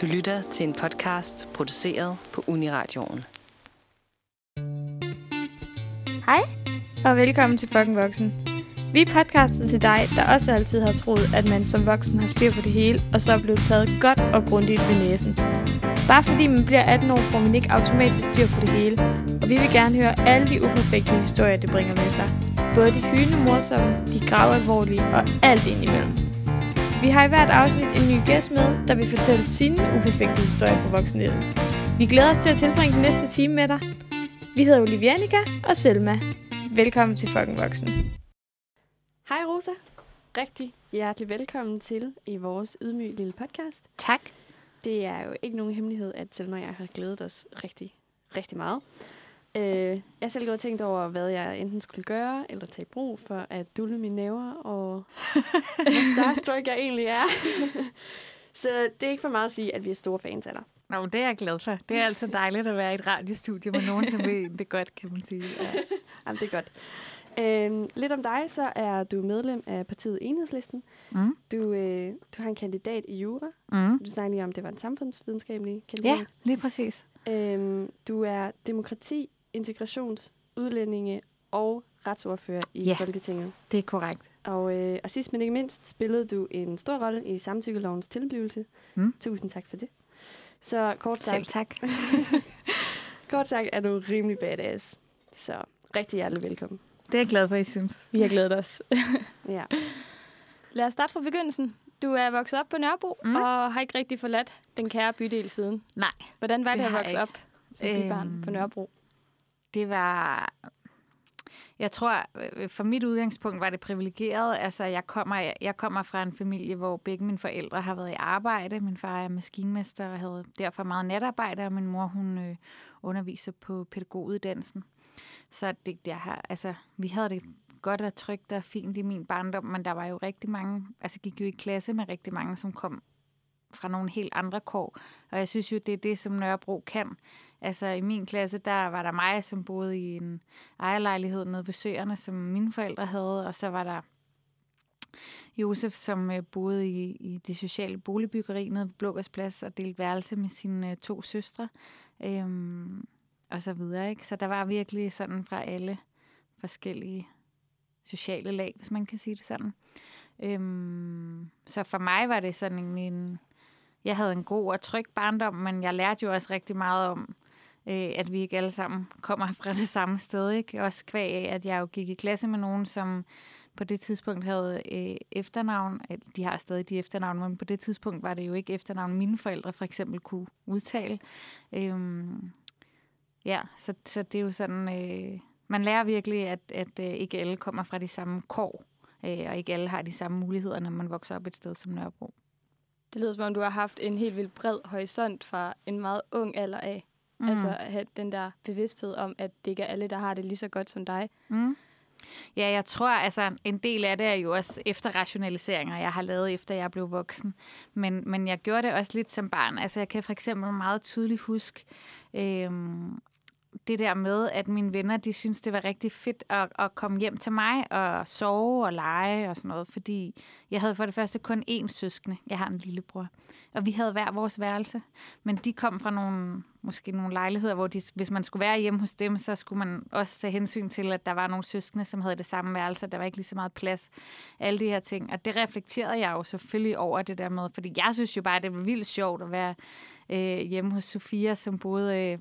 Du lytter til en podcast produceret på Uniradioen. Hej, og velkommen til Fucking Voksen. Vi er podcastet til dig, der også altid har troet, at man som voksen har styr på det hele, og så er blevet taget godt og grundigt ved næsen. Bare fordi man bliver 18 år, får man ikke automatisk styr på det hele, og vi vil gerne høre alle de uperfekte historier, det bringer med sig. Både de hyldende morsomme, de gravalvorlige og alt indimellem. Vi har i hvert afsnit en ny gæst med, der vil fortælle sine uperfekte historier fra voksenlivet. Vi glæder os til at tilbringe den næste time med dig. Vi hedder Olivianika og Selma. Velkommen til Fucking Voksen. Hej Rosa. Rigtig hjertelig velkommen til i vores ydmyge lille podcast. Tak. Det er jo ikke nogen hemmelighed, at Selma og jeg har glædet os rigtig, rigtig meget. Øh, jeg har selv gået og tænkt over, hvad jeg enten skulle gøre eller tage i brug for at dulle mine næver, og hvor starstruck jeg egentlig er. Så det er ikke for meget at sige, at vi er store fans af dig. Nå, det er jeg glad for. Det er altid dejligt at være i et radiostudie med nogen, som ved det godt, kan man sige. Ja. Jamen, det er godt. Øhm, lidt om dig, så er du medlem af partiet Enhedslisten. Mm. Du, øh, du har en kandidat i jura. Mm. Du snakkede lige om, det var en samfundsvidenskabelig kandidat. Ja, lige præcis. Øhm, du er demokrati, integrations, udlændinge og retsordfører i Ja. Folketinget. Det er korrekt. Og, øh, og sidst men ikke mindst spillede du en stor rolle i samtykkelovens tilblivelse. Mm. Tusind tak for det. Så kort Selv sagt, tak. kort sagt er du rimelig badass. Så rigtig hjertelig velkommen. Det er jeg glad for, I synes. Vi har glædet os. Ja. Lad os starte fra begyndelsen. Du er vokset op på Nørrebro Mm. og har ikke rigtig forladt den kære bydel siden. Nej, Hvordan var det, Det at vokse op som Øhm, bybarn på Nørrebro? Det var... Jeg tror, øh, for fra mit udgangspunkt var det privilegeret. Altså, jeg kommer, jeg kommer fra en familie, hvor begge mine forældre har været i arbejde. Min far er maskinmester og havde derfor meget natarbejde, og min mor, hun øh, underviser på pædagoguddannelsen. Så det, jeg har, altså, vi havde det godt og trygt og fint i min barndom, men der var jo rigtig mange, altså gik jo i klasse med rigtig mange, som kom fra nogle helt andre kår. Og jeg synes jo, det er det, som Nørrebro kan. Altså i min klasse, der var der mig, som boede i en ejerlejlighed nede ved Søerne, som mine forældre havde, og så var der Josef, som øh, boede i, i det sociale boligbyggeri nede på Blågårdsplads og delte værelse med sine øh, to søstre, øhm, og så videre. Ikke? Så der var virkelig sådan fra alle forskellige sociale lag, hvis man kan sige det sådan. Øhm, så for mig var det sådan en, en... Jeg havde en god og tryg barndom, men jeg lærte jo også rigtig meget om, øh, at vi ikke alle sammen kommer fra det samme sted. Ikke? Også kvæg af, at jeg jo gik i klasse med nogen, som på det tidspunkt havde øh, efternavn. De har stadig de efternavn, men på det tidspunkt var det jo ikke efternavn, mine forældre for eksempel kunne udtale. Øhm, ja, så, så det er jo sådan... Øh, man lærer virkelig, at, at øh, ikke alle kommer fra de samme kår, øh, og ikke alle har de samme muligheder, når man vokser op et sted som Nørrebro. Det lyder som om, du har haft en helt vildt bred horisont fra en meget ung alder af. Mm. Altså have den der bevidsthed om, at det ikke er alle, der har det lige så godt som dig. Mm. Ja, jeg tror, altså en del af det er jo også efter rationaliseringer, jeg har lavet, efter jeg blev voksen. Men, men jeg gjorde det også lidt som barn. Altså jeg kan for eksempel meget tydeligt huske øhm, det der med, at mine venner, de synes det var rigtig fedt at, at komme hjem til mig og sove og lege og sådan noget. Fordi jeg havde for det første kun én søskende. Jeg har en lillebror. Og vi havde hver vores værelse. Men de kom fra nogle, måske nogle lejligheder, hvor de, hvis man skulle være hjemme hos dem, så skulle man også tage hensyn til, at der var nogle søskende, som havde det samme værelse. Der var ikke lige så meget plads. Alle de her ting. Og det reflekterede jeg jo selvfølgelig over det der med. Fordi jeg synes jo bare, det var vildt sjovt at være øh, hjemme hos Sofia, som boede... Øh,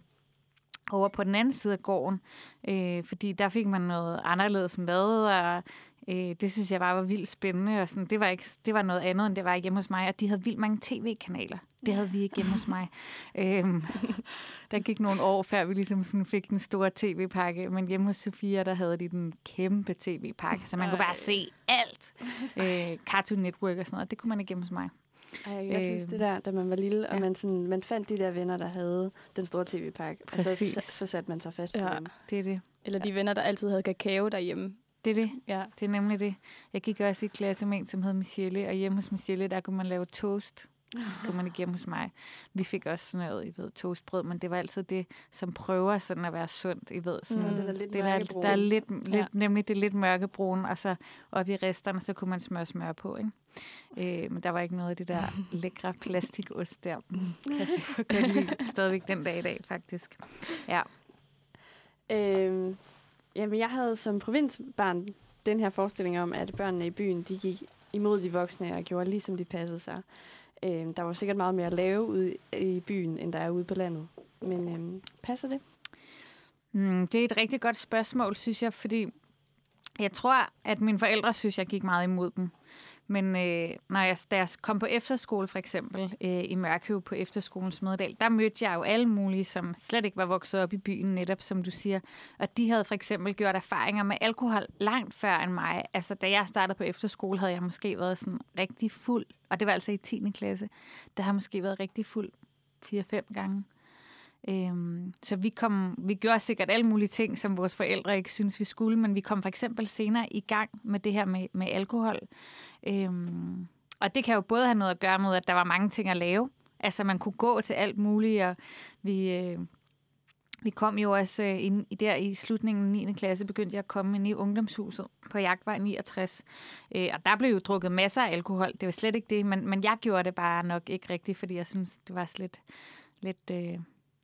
over på den anden side af gården, øh, fordi der fik man noget anderledes mad, og øh, det synes jeg bare var vildt spændende, og sådan, det, var ikke, det var noget andet, end det var hjemme hos mig, og de havde vildt mange tv-kanaler. Det havde vi ikke hjemme hos mig. Øhm, der gik nogle år, før vi ligesom sådan fik den store tv-pakke, men hjemme hos Sofia, der havde de den kæmpe tv-pakke, så man kunne bare se alt. Øh, Cartoon Network og sådan noget, det kunne man ikke hjemme hos mig. Ej, jeg kan godt huske Øhm, det der, da man var lille, og ja. man, sådan, man fandt de der venner, der havde den store tv-pakke. Og så, så, så satte man sig fast Ja. på dem. Det er det. Eller de venner, der altid havde kakao derhjemme. Det er det. Ja. Det er nemlig det. Jeg gik også i klasse med en, som hed Michelle, og hjemme hos Michelle, der kunne man lave toast kunne man ikke hjemme hos mig. Vi fik også sådan noget, I ved, toastbrød, men det var altid det, som prøver sådan at være sundt, I ved. Sådan, Mm, den er lidt det der, der er lidt, lidt Ja. nemlig det lidt mørkebrun, og så op i resterne, så kunne man smøre smør på, ikke? Øh, men der var ikke noget af det der lækre plastikost der. Kan jeg så godt lide stadigvæk den dag i dag, faktisk. Ja. Øhm, jamen, jeg havde som provinsbarn den her forestilling om, at børnene i byen, de gik imod de voksne og gjorde ligesom de passede sig. Øh, der var sikkert meget mere at lave ude i byen, end der er ude på landet. Men øh, passer det? Mm, det er et rigtig godt spørgsmål, synes jeg, fordi jeg tror, at mine forældre synes, jeg gik meget imod dem. Men øh, når jeg, da jeg kom på efterskole for eksempel, øh, i Mørkøv på efterskolen Smededal, der mødte jeg jo alle mulige, som slet ikke var vokset op i byen, netop som du siger. Og de havde for eksempel gjort erfaringer med alkohol langt før end mig. Altså da jeg startede på efterskole, havde jeg måske været sådan rigtig fuld. Og det var altså i 10. klasse. Der har måske været rigtig fuld 4-5 gange. Øhm, så vi, kom, vi gjorde sikkert alle mulige ting, som vores forældre ikke synes, vi skulle, men vi kom for eksempel senere i gang med det her med, med alkohol. Øhm, og det kan jo både have noget at gøre med, at der var mange ting at lave. Altså man kunne gå til alt muligt, og vi, øh, vi kom jo også øh, ind, der i slutningen af 9. klasse, begyndte jeg at komme ind i ungdomshuset på Jagtvej 69. Øh, og der blev jo drukket masser af alkohol, det var slet ikke det, men, men jeg gjorde det bare nok ikke rigtigt, fordi jeg synes, det var lidt, lidt, øh,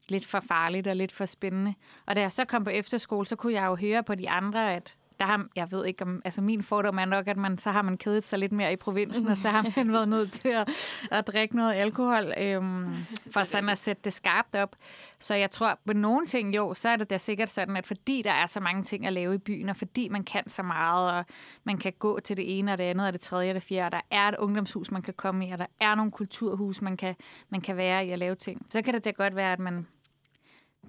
lidt for farligt og lidt for spændende. Og da jeg så kom på efterskole, så kunne jeg jo høre på de andre, at der har, jeg ved ikke om, altså min fordom er nok, at man, så har man kedet sig lidt mere i provinsen, og så har man været nødt til at, at drikke noget alkohol, øhm, for sådan at sætte det skarpt op. Så jeg tror, på nogle ting jo, så er det da sikkert sådan, at fordi der er så mange ting at lave i byen, og fordi man kan så meget, og man kan gå til det ene og det andet, og det tredje og det fjerde, og der er et ungdomshus, man kan komme i, og der er nogle kulturhus, man kan, man kan være i at lave ting. Så kan det da godt være, at man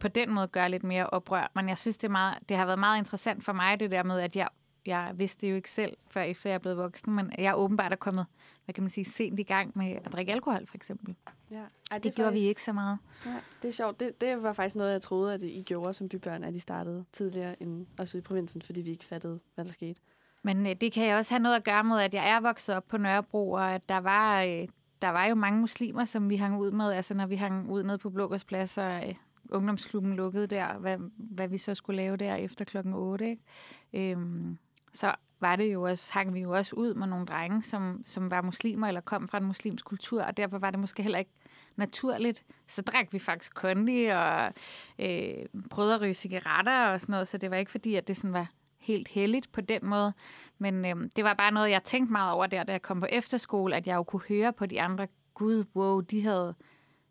på den måde gøre lidt mere oprør. Men jeg synes, det, er meget, det har været meget interessant for mig, det der med, at jeg, jeg vidste det jo ikke selv, før efter jeg er blevet voksen, men jeg er åbenbart er kommet, hvad kan man sige, sent i gang med at drikke alkohol, for eksempel. Ja. Ej, Det, det gjorde vi ikke så meget. Ja, det er sjovt. Det, det var faktisk noget, jeg troede, at I gjorde som bybørn, at I startede tidligere end os i provinsen, fordi vi ikke fattede, hvad der skete. Men øh, det kan jo også have noget at gøre med, at jeg er vokset op på Nørrebro, og at der var, øh, der var jo mange muslimer, som vi hang ud med. Altså når vi hang ud ned på Blågårdsplads, og øh, ungdomsklubben lukkede der, hvad, hvad vi så skulle lave der efter klokken 8. Ikke? Øhm, så var det jo også, hang vi jo også ud med nogle drenge, som, som var muslimer eller kom fra en muslimsk kultur, og derfor var det måske heller ikke naturligt. Så drak vi faktisk kondi og øh, prøvede at ryge cigaretter og sådan noget, så det var ikke fordi, at det sådan var helt heldigt på den måde. Men øh, det var bare noget, jeg tænkte meget over der, da jeg kom på efterskole, at jeg jo kunne høre på de andre, gud, wow, de havde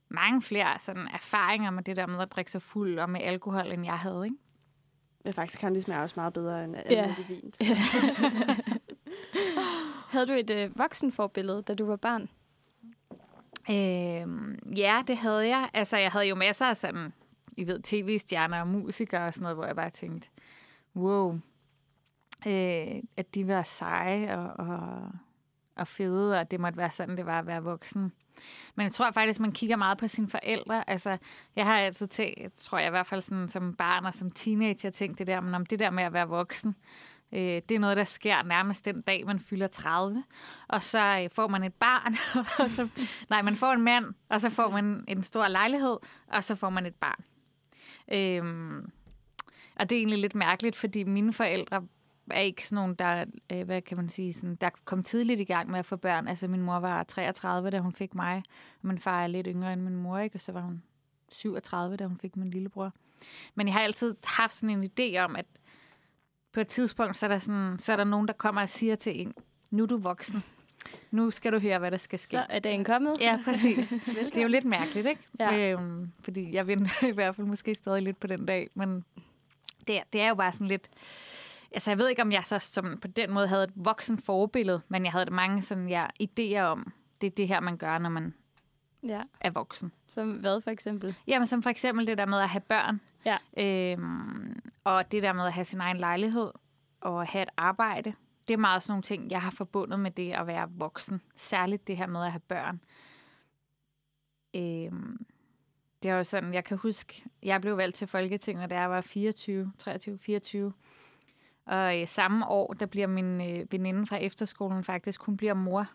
mange flere sådan, erfaringer med det der med at drikke sig fuld og med alkohol, end jeg havde. Ikke? Men faktisk kan det smage også meget bedre end Ja. almindelig vin. Havde du et øh, voksenforbillede, da du var barn? Øh, ja, det havde jeg. Altså, jeg havde jo masser af sådan, I ved, tv-stjerner og musikere og sådan noget, hvor jeg bare tænkte, wow, øh, at de var seje og, og, og fede, og det måtte være sådan, det var at være voksen. Men jeg tror faktisk, man kigger meget på sine forældre. Altså, jeg har altid tænkt, tror jeg i hvert fald sådan, som barn og som teenager, tænkt det der, men om det der med at være voksen, øh, det er noget, der sker nærmest den dag, man fylder 30. Og så øh, får man et barn, og så, nej, man får en mand, og så får man en stor lejlighed, og så får man et barn. Øh, og det er egentlig lidt mærkeligt, fordi mine forældre er ikke sådan nogle, der, øh, hvad kan man sige, sådan, der kom tidligt i gang med at få børn. Altså min mor var 33, da hun fik mig, og min far er lidt yngre end min mor, ikke? og så var hun 37, da hun fik min lillebror. Men jeg har altid haft sådan en idé om, at på et tidspunkt, så er der, sådan, så er der nogen, der kommer og siger til en, nu er du voksen. Nu skal du høre, hvad der skal ske. Så er dagen kommet. Ja, præcis. det er jo lidt mærkeligt, ikke? Ja. Øhm, fordi jeg venter i hvert fald måske stadig lidt på den dag, men det, det er jo bare sådan lidt... Altså, jeg ved ikke, om jeg så som på den måde havde et voksen forbillede, men jeg havde mange sådan, ja, idéer om, det er det her, man gør, når man ja. er voksen. Som hvad for eksempel? Jamen, som for eksempel det der med at have børn, Ja. øhm, og det der med at have sin egen lejlighed, og have et arbejde. Det er meget sådan nogle ting, jeg har forbundet med det at være voksen. Særligt det her med at have børn. Øhm, det er jo sådan, jeg kan huske, jeg blev valgt til Folketinget, da jeg var 24, 23, 24. Og øh, samme år, der bliver min øh, veninde fra efterskolen faktisk, hun bliver mor.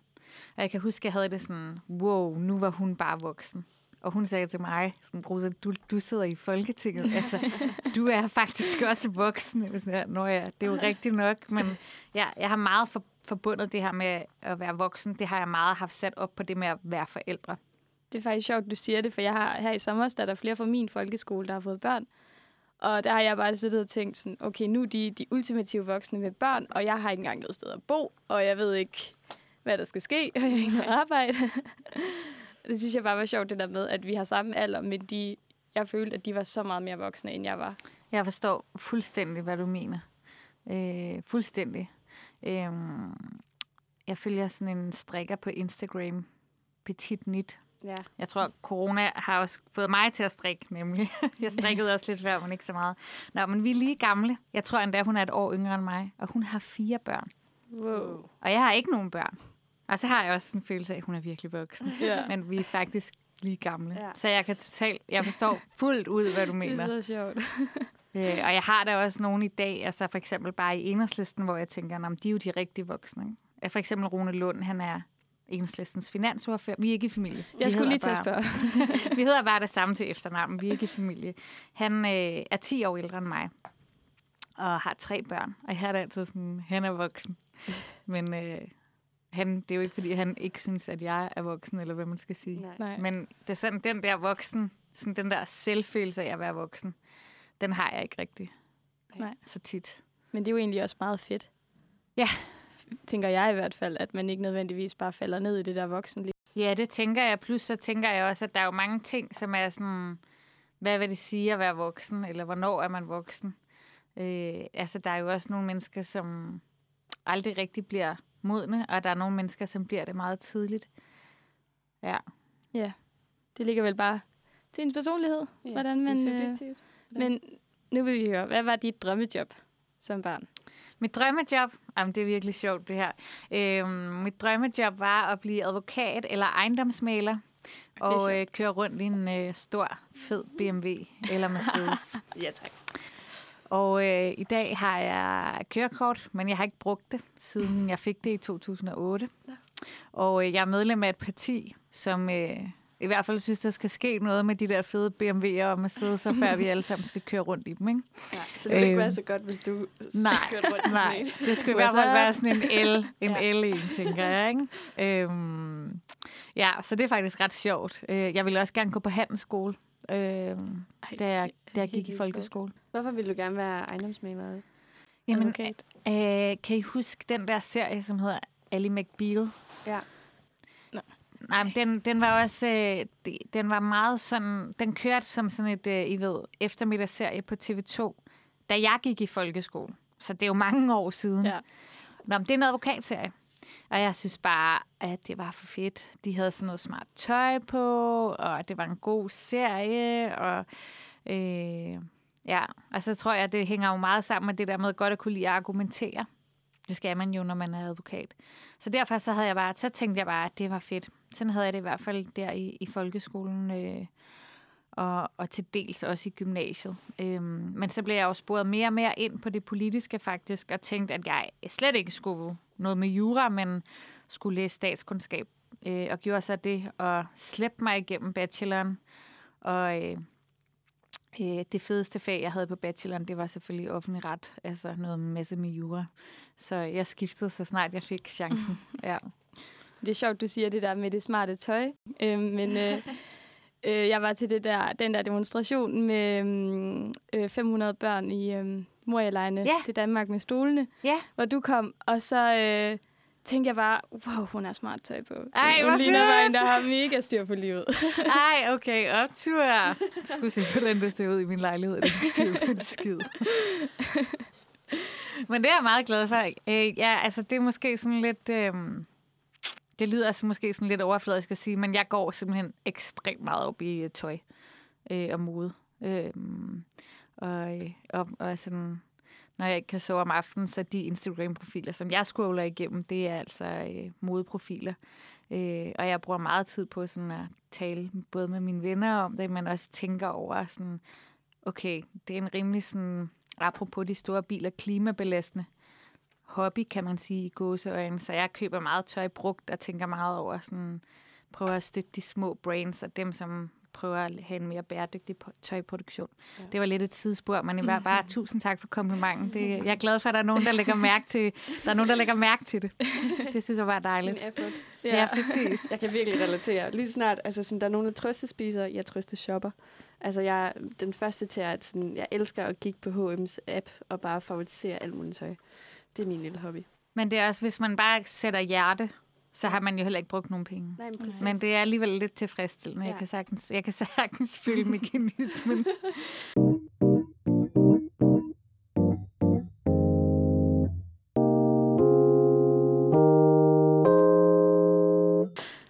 Og jeg kan huske, jeg havde det sådan, wow, nu var hun bare voksen. Og hun sagde til mig, sådan, Rosa, du, du sidder i Folketinget. Altså, du er faktisk også voksen. Jeg sådan, Nå ja, det er jo rigtigt nok. Men ja, jeg har meget for, forbundet det her med at være voksen. Det har jeg meget haft sat op på det med at være forældre. Det er faktisk sjovt, du siger det, for jeg har her i sommer, der er der flere fra min folkeskole, der har fået børn. Og der har jeg bare siddet og tænkt sådan, okay, nu er de de ultimative voksne med børn, og jeg har ikke engang noget sted at bo, og jeg ved ikke, hvad der skal ske, og jeg har ikke noget arbejde. det synes jeg bare var sjovt, det der med, at vi har samme alder, men de, jeg følte, at de var så meget mere voksne, end jeg var. Jeg forstår fuldstændig, hvad du mener. Øh, fuldstændig. Øh, jeg følger sådan en strikker på Instagram, Petit Nyt. Ja. Jeg tror, corona har også fået mig til at strikke, nemlig. Jeg strikkede også lidt før, men ikke så meget. Nå, men vi er lige gamle. Jeg tror endda, hun er et år yngre end mig, og hun har fire børn. Wow. Og jeg har ikke nogen børn. Og så har jeg også en følelse af, at hun er virkelig voksen. Ja. Men vi er faktisk lige gamle. Ja. Så jeg kan totalt, jeg forstår fuldt ud, hvad du Det mener. er så sjovt. Øh, og jeg har da også nogen i dag, altså for eksempel bare i enhedslisten, hvor jeg tænker, at de er jo de rigtige voksne. Ikke? For eksempel Rune Lund, han er enhedslistens finansordfører. Vi er ikke i familie. Vi Jeg skulle hedder lige til at spørge. vi hedder bare det samme til efternavn, vi er ikke i familie. Han øh, er 10 år ældre end mig, og har tre børn. Og jeg har det altid sådan, han er voksen. Men øh, han, det er jo ikke, fordi han ikke synes, at jeg er voksen, eller hvad man skal sige. Nej. Men det er sådan, den der voksen, sådan den der selvfølelse af at være voksen, den har jeg ikke rigtig. Nej. Så tit. Men det er jo egentlig også meget fedt. Ja. Tænker jeg i hvert fald, at man ikke nødvendigvis bare falder ned i det der voksenliv. Ja, det tænker jeg. Plus så tænker jeg også, at der er jo mange ting, som er sådan, hvad vil det sige at være voksen, eller hvornår er man voksen? Øh, altså, der er jo også nogle mennesker, som aldrig rigtig bliver modne, og der er nogle mennesker, som bliver det meget tidligt. Ja. Det ligger vel bare til ens personlighed, Ja, hvordan man... det er øh, subjektivt. Men nu vil vi høre, hvad var dit drømmejob som barn? Mit drømmejob, jamen det er virkelig sjovt det her. Øhm, mit drømmejob var at blive advokat eller ejendomsmaler er og øh, køre rundt i en øh, stor, fed BMW eller Mercedes. Ja, tak. og øh, i dag har jeg kørekort, men jeg har ikke brugt det, siden jeg fik det i 2008. Ja. Og øh, jeg er medlem af et parti, som øh, i hvert fald synes, der skal ske noget med de der fede BMW'er og Mercedes'er, før vi alle sammen skal køre rundt i dem, ikke? Ja, så det ville ikke Øh, være så godt, hvis du Nej, kørte rundt i Nej, det skulle i hvert er fald så- være sådan en L, en Ja. L en, tænker jeg, ikke? Øhm, ja, så det er faktisk ret sjovt. Øh, Jeg ville også gerne gå på handelsskole, øh, da jeg, da jeg gik i folkeskole. Hvorfor ville du gerne være ejendomsmaler? Jamen, Advokat. øh, kan I huske den der serie, som hedder Ali McBeal? Ja. Nej, men den, den var også, øh, den var meget sådan, den kørte som sådan et, øh, I ved, eftermiddagsserie på TV2, da jeg gik i folkeskole. Så det er jo mange år siden. Ja. Nå, men det er en advokatserie. Og jeg synes bare, at det var for fedt. De havde sådan noget smart tøj på, og det var en god serie, og øh, ja, og så tror jeg, det hænger jo meget sammen med det der med godt at kunne lide at argumentere. Det skal man jo, når man er advokat. Så derfor så havde jeg bare, så tænkte jeg bare, at det var fedt. Sådan havde jeg det i hvert fald der i, i folkeskolen, øh, og, og til dels også i gymnasiet. Øhm, men så blev jeg jo sporet mere og mere ind på det politiske faktisk, og tænkte, at jeg slet ikke skulle noget med jura, men skulle læse statskundskab. Øh, og gjorde så det, og slæbte mig igennem bacheloren. Og øh, øh, det fedeste fag, jeg havde på bacheloren, det var selvfølgelig offentlig ret, altså noget masse med jura. Så jeg skiftede så snart jeg fik chancen. Ja. Det er sjovt, du siger det der med det smarte tøj. Øhm, men øh, øh, jeg var til det der, den der demonstration med øhm, øh, 500 børn i øh, Morialejne Ja. til Danmark med stolene, Ja. hvor du kom, og så øh, tænkte jeg bare, wow, hun har smart tøj på. Ej, hun hvor ligner bare en, der har mega styr på livet. Ej, okay, optur. Du skulle se, hvordan det ser ud i min lejlighed. Det er styr på en skid. Men det er jeg meget glad for. Øh, ja, altså det er måske sådan lidt... Øh, det lyder altså måske sådan lidt overfladisk at sige, men jeg går simpelthen ekstremt meget op i øh, tøj øh, og mode. Øh, og, øh, og, og sådan, når jeg ikke kan sove om aftenen, så de Instagram-profiler, som jeg scroller igennem, det er altså øh, modeprofiler. Øh, og jeg bruger meget tid på sådan at tale både med mine venner om det, men også tænker over sådan, okay, det er en rimelig sådan, apropos de store biler, klimabelastende. hobby, kan man sige, i gåseøjne. Så jeg køber meget tøj brugt og tænker meget over sådan, prøver at støtte de små brands og dem, som prøver at have en mere bæredygtig tøjproduktion. Ja. Det var lidt et tidsspur, men i hvert bare tusind tak for komplimenten. Det, jeg er glad for, at der er nogen, der lægger mærke til, der er nogen, der lægger mærke til det. Det synes jeg var dejligt. Din effort. Ja, ja præcis. Jeg kan virkelig relatere. Lige snart, altså sådan, der er nogen, der trøstespiser, jeg trøste shopper. Altså jeg er den første til at, sådan, jeg elsker at kigge på H&M's app og bare favorisere alt muligt tøj. Det er min lille hobby. Men det er også, hvis man bare sætter hjerte, så har man jo heller ikke brugt nogen penge. Nej, men, præcis. Men det er alligevel lidt tilfredsstillende. Ja. Jeg, kan sagtens, jeg kan sagtens følge mekanismen.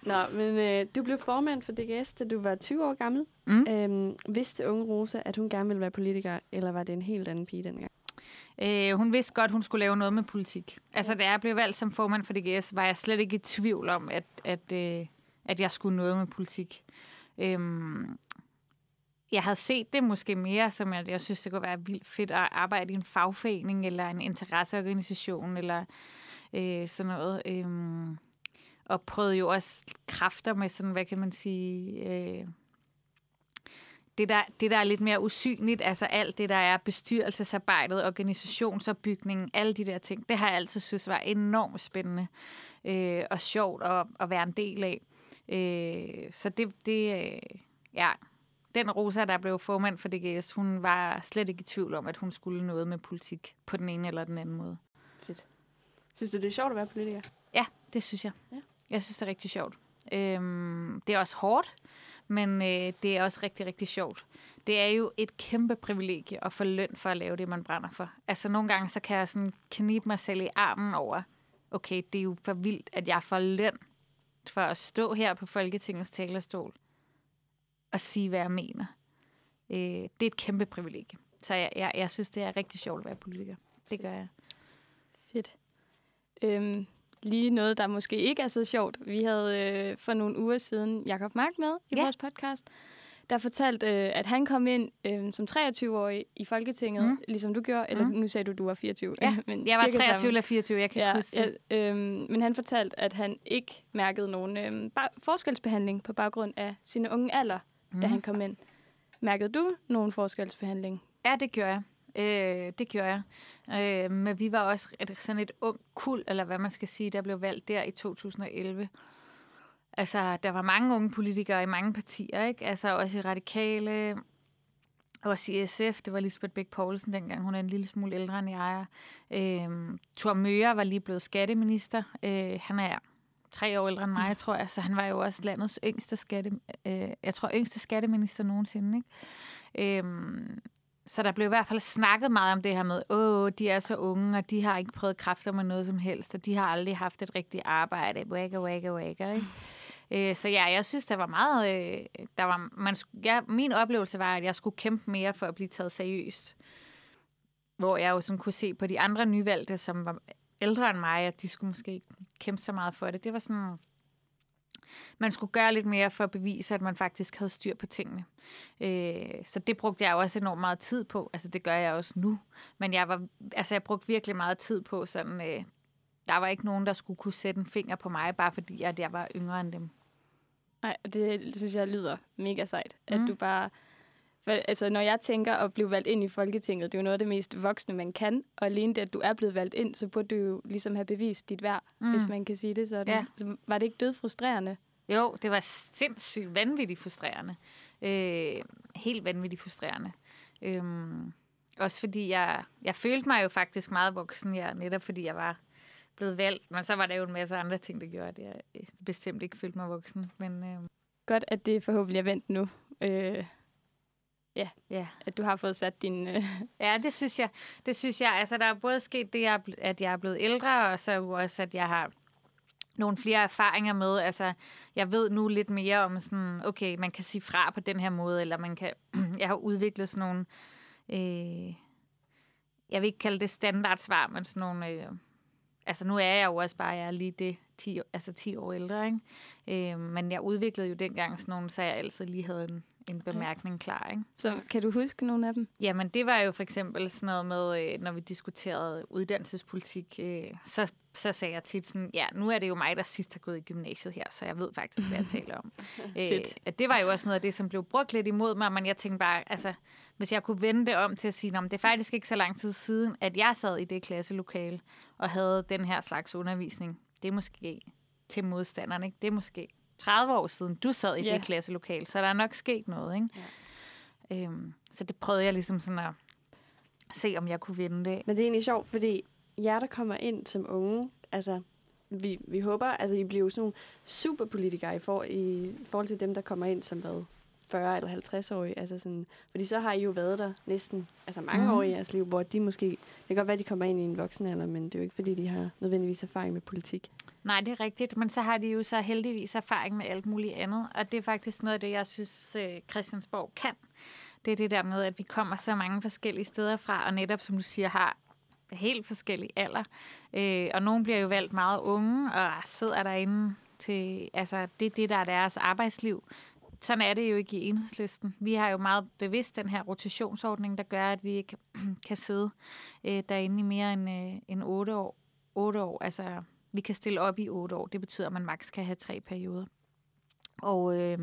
Nå, men øh, du blev formand for DGS, da du var 20 år gammel. Mm. Øhm, vidste unge Rosa, at hun gerne ville være politiker, eller var det en helt anden pige dengang? Øh, hun vidste godt, hun skulle lave noget med politik. Altså, da jeg blev valgt som formand for DGS, var jeg slet ikke i tvivl om, at, at, øh, at jeg skulle noget med politik. Øhm, jeg havde set det måske mere, som at jeg synes, det kunne være vildt fedt at arbejde i en fagforening, eller en interesseorganisation, eller øh, sådan noget. Øhm, og prøvede jo også kræfter med sådan, hvad kan man sige... Øh, det der, det, der er lidt mere usynligt, altså alt det, der er bestyrelsesarbejdet, organisationsopbygningen, alle de der ting, det har jeg altid synes var enormt spændende øh, og sjovt at, at være en del af. Øh, så det, det øh, ja, den Rosa, der blev formand for DGS, hun var slet ikke i tvivl om, at hun skulle noget med politik på den ene eller den anden måde. Fedt. Synes du, det er sjovt at være politiker? Ja, det synes jeg. Ja. Jeg synes, det er rigtig sjovt. Øhm, det er også hårdt, men øh, det er også rigtig, rigtig sjovt. Det er jo et kæmpe privilegie at få løn for at lave det, man brænder for. Altså nogle gange, så kan jeg sådan knibe mig selv i armen over, okay, det er jo for vildt, at jeg får løn for at stå her på Folketingets talerstol og sige, hvad jeg mener. Øh, det er et kæmpe privilegie. Så jeg, jeg, jeg synes, det er rigtig sjovt at være politiker. Det gør jeg. Fedt. Øhm, lige noget, der måske ikke er så sjovt. Vi havde øh, for nogle uger siden Jakob Mark med i Ja. vores podcast, der fortalte, øh, at han kom ind øh, som 23-årig i Folketinget, Mm. ligesom du gjorde. Eller Mm. nu sagde du, du var 24. Ja, men Jeg var cirka 23 samme. eller 24, jeg kan ikke Ja, huske det. ja, øhm, men han fortalte, at han ikke mærkede nogen ba- forskelsbehandling på baggrund af sine unge alder, mm. da han kom ind. Mærkede du nogen forskelsbehandling? Ja, det gjorde jeg. Øh, det gjorde jeg. Øh, men vi var også et, sådan et ung kul, eller hvad man skal sige, der blev valgt der i 2011. Altså, der var mange unge politikere i mange partier, ikke? Altså, også i Radikale, også i SF. Det var Lisbeth Bæk Poulsen dengang. Hun er en lille smule ældre end jeg er. Øh, Thor Møger var lige blevet skatteminister. Øh, han er tre år ældre end mig, tror jeg. Så han var jo også landets yngste skatte, øh, jeg tror, yngste skatteminister nogensinde, ikke? Øhm, så der blev i hvert fald snakket meget om det her med, åh, de er så unge, og de har ikke prøvet kræfter med noget som helst, og de har aldrig haft et rigtigt arbejde. Wagga, wagga, wagga, ikke? Øh, så ja, jeg synes, der var meget... Øh, der var, man, ja, min oplevelse var, at jeg skulle kæmpe mere for at blive taget seriøst. Hvor jeg jo sådan kunne se på de andre nyvalgte, som var ældre end mig, at de skulle måske ikke kæmpe så meget for det. Det var sådan... Man skulle gøre lidt mere for at bevise, at man faktisk havde styr på tingene. Øh, så det brugte jeg også enormt meget tid på. Altså, det gør jeg også nu. Men jeg, var, altså, jeg brugte virkelig meget tid på sådan... Øh, der var ikke nogen, der skulle kunne sætte en finger på mig, bare fordi at jeg var yngre end dem. Nej, det synes jeg lyder mega sejt. Mm. At du bare... For, altså, når jeg tænker at blive valgt ind i Folketinget, det er jo noget af det mest voksne, man kan. Og alene det, at du er blevet valgt ind, så burde du jo ligesom have bevist dit værd, mm. hvis man kan sige det sådan. Ja. Så var det ikke død frustrerende? Jo, det var sindssygt vanvittigt frustrerende. Øh, helt vanvittigt frustrerende. Øhm, også fordi jeg, jeg følte mig jo faktisk meget voksen, ja, netop fordi jeg var blevet valgt. Men så var der jo en masse andre ting, der gjorde, at jeg øh, bestemt ikke følte mig voksen. Men øh, Godt, at det forhåbentlig er vendt nu. Øh, ja. at du har fået sat din... Øh, ja, det synes jeg. Det synes jeg. Altså, der er både sket det, jeg at jeg er blevet ældre, og så også, at jeg har nogle flere erfaringer med. Altså, jeg ved nu lidt mere om sådan, okay, man kan sige fra på den her måde, eller man kan, jeg har udviklet sådan nogle, øh, jeg vil ikke kalde det standardsvar, men sådan nogle, øh, altså nu er jeg jo også bare, jeg er lige det 10, år- altså 10 år ældre, ikke? Øh, men jeg udviklede jo dengang sådan nogle, så jeg altid lige havde en, en bemærkning klar, ikke? Så kan du huske nogle af dem? Jamen, det var jo for eksempel sådan noget med, øh, når vi diskuterede uddannelsespolitik, øh, så, så sagde jeg tit sådan, ja, nu er det jo mig, der sidst har gået i gymnasiet her, så jeg ved faktisk, hvad jeg taler om. øh, at det var jo også noget af det, som blev brugt lidt imod mig, men jeg tænkte bare, altså, hvis jeg kunne vende det om til at sige, at det er faktisk ikke så lang tid siden, at jeg sad i det klasselokale og havde den her slags undervisning. Det er måske til modstanderne, ikke? Det er måske 30 år siden, du sad i yeah. det klasselokale, så der er nok sket noget, ikke? Yeah. Øhm, så det prøvede jeg ligesom sådan at se, om jeg kunne vinde det. Men det er egentlig sjovt, fordi jer, der kommer ind som unge, altså, vi, vi håber, altså, I bliver jo sådan superpolitikere i, for, i forhold til dem, der kommer ind som hvad, 40 eller 50 år. Altså sådan, fordi så har I jo været der næsten altså mange mm. år i jeres liv, hvor de måske... Det kan godt være, at de kommer ind i en voksen alder, men det er jo ikke, fordi de har nødvendigvis erfaring med politik. Nej, det er rigtigt, men så har de jo så heldigvis erfaring med alt muligt andet, og det er faktisk noget af det, jeg synes, øh, Christiansborg kan. Det er det der med, at vi kommer så mange forskellige steder fra, og netop, som du siger, har helt forskellige alder. Øh, og nogle bliver jo valgt meget unge, og sidder derinde til, altså det er det, der er deres arbejdsliv sådan er det jo ikke i enhedslisten. Vi har jo meget bevidst den her rotationsordning, der gør, at vi ikke kan sidde øh, derinde i mere end, øh, end 8 år. 8 år, altså vi kan stille op i 8 år. Det betyder, at man maks kan have tre perioder. Og øh,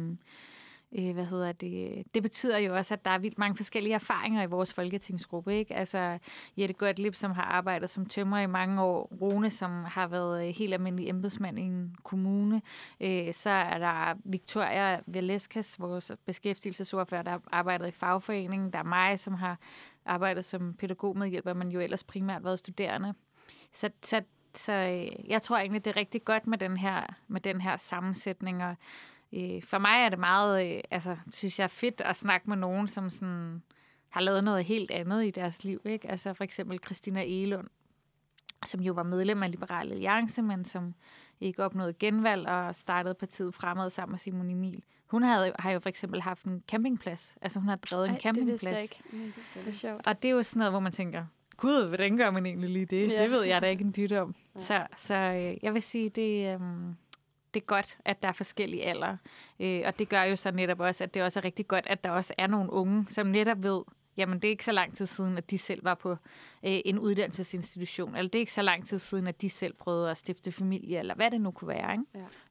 øh, hvad hedder det, det betyder jo også, at der er vildt mange forskellige erfaringer i vores folketingsgruppe. Ikke? Altså Jette Gottlieb, som har arbejdet som tømrer i mange år, Rune, som har været øh, helt almindelig embedsmand i en kommune, øh, så er der Victoria Veleskas, vores beskæftigelsesordfører, der har arbejdet i fagforeningen, der er mig, som har arbejdet som pædagogmedhjælper, men jo ellers primært været studerende. Så, så, så øh, jeg tror egentlig, det er rigtig godt med den her, med den her sammensætning, og øh, for mig er det meget, øh, altså, synes jeg, fedt at snakke med nogen, som sådan har lavet noget helt andet i deres liv. Ikke? Altså for eksempel Christina Elund, som jo var medlem af Liberal Alliance, men som ikke opnåede genvalg og startede partiet fremad sammen med Simon Emil. Hun havde, har jo for eksempel haft en campingplads. Altså hun har drevet Ej, en campingplads. Det ikke. Mm, det, er sjovt. Og det er jo sådan noget, hvor man tænker, gud, hvordan gør man egentlig lige det? Ja. Det ved jeg da ikke en dyt om. Ja. Så, så øh, jeg vil sige, det, øh, det er godt, at der er forskellige alder. Øh, og det gør jo så netop også, at det også er rigtig godt, at der også er nogle unge, som netop ved, jamen det er ikke så lang tid siden, at de selv var på øh, en uddannelsesinstitution, eller det er ikke så lang tid siden, at de selv prøvede at stifte familie, eller hvad det nu kunne være. Ikke?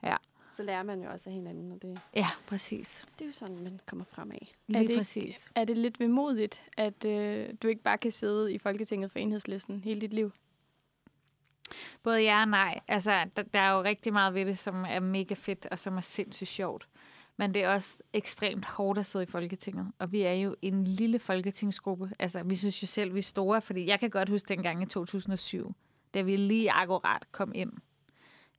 Ja. ja. Så lærer man jo også af hinanden. Og det, ja, præcis. Det er jo sådan, man kommer fremad. Lige er det, præcis. Er det lidt vemodigt, at øh, du ikke bare kan sidde i Folketinget for enhedslisten hele dit liv? Både ja og nej. Altså, der, der er jo rigtig meget ved det, som er mega fedt, og som er sindssygt sjovt. Men det er også ekstremt hårdt at sidde i Folketinget. Og vi er jo en lille folketingsgruppe. Altså, vi synes jo selv, vi er store, fordi jeg kan godt huske dengang i 2007, da vi lige akkurat kom ind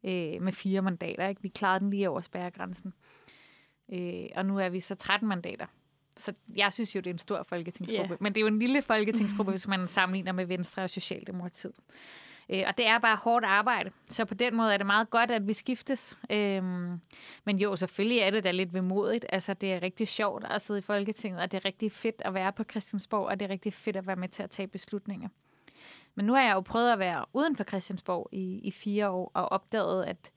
øh, med fire mandater. Ikke? Vi klarede den lige over spærregrænsen. Øh, og nu er vi så 13 mandater. Så jeg synes jo, det er en stor folketingsgruppe. Yeah. Men det er jo en lille folketingsgruppe, hvis man sammenligner med Venstre og Socialdemokratiet. Øh, og det er bare hårdt arbejde. Så på den måde er det meget godt, at vi skiftes. Øh, men jo, selvfølgelig er det da lidt vemodigt. Altså, det er rigtig sjovt at sidde i Folketinget, og det er rigtig fedt at være på Christiansborg, og det er rigtig fedt at være med til at tage beslutninger. Men nu har jeg jo prøvet at være uden for Christiansborg i, i fire år, og opdaget, at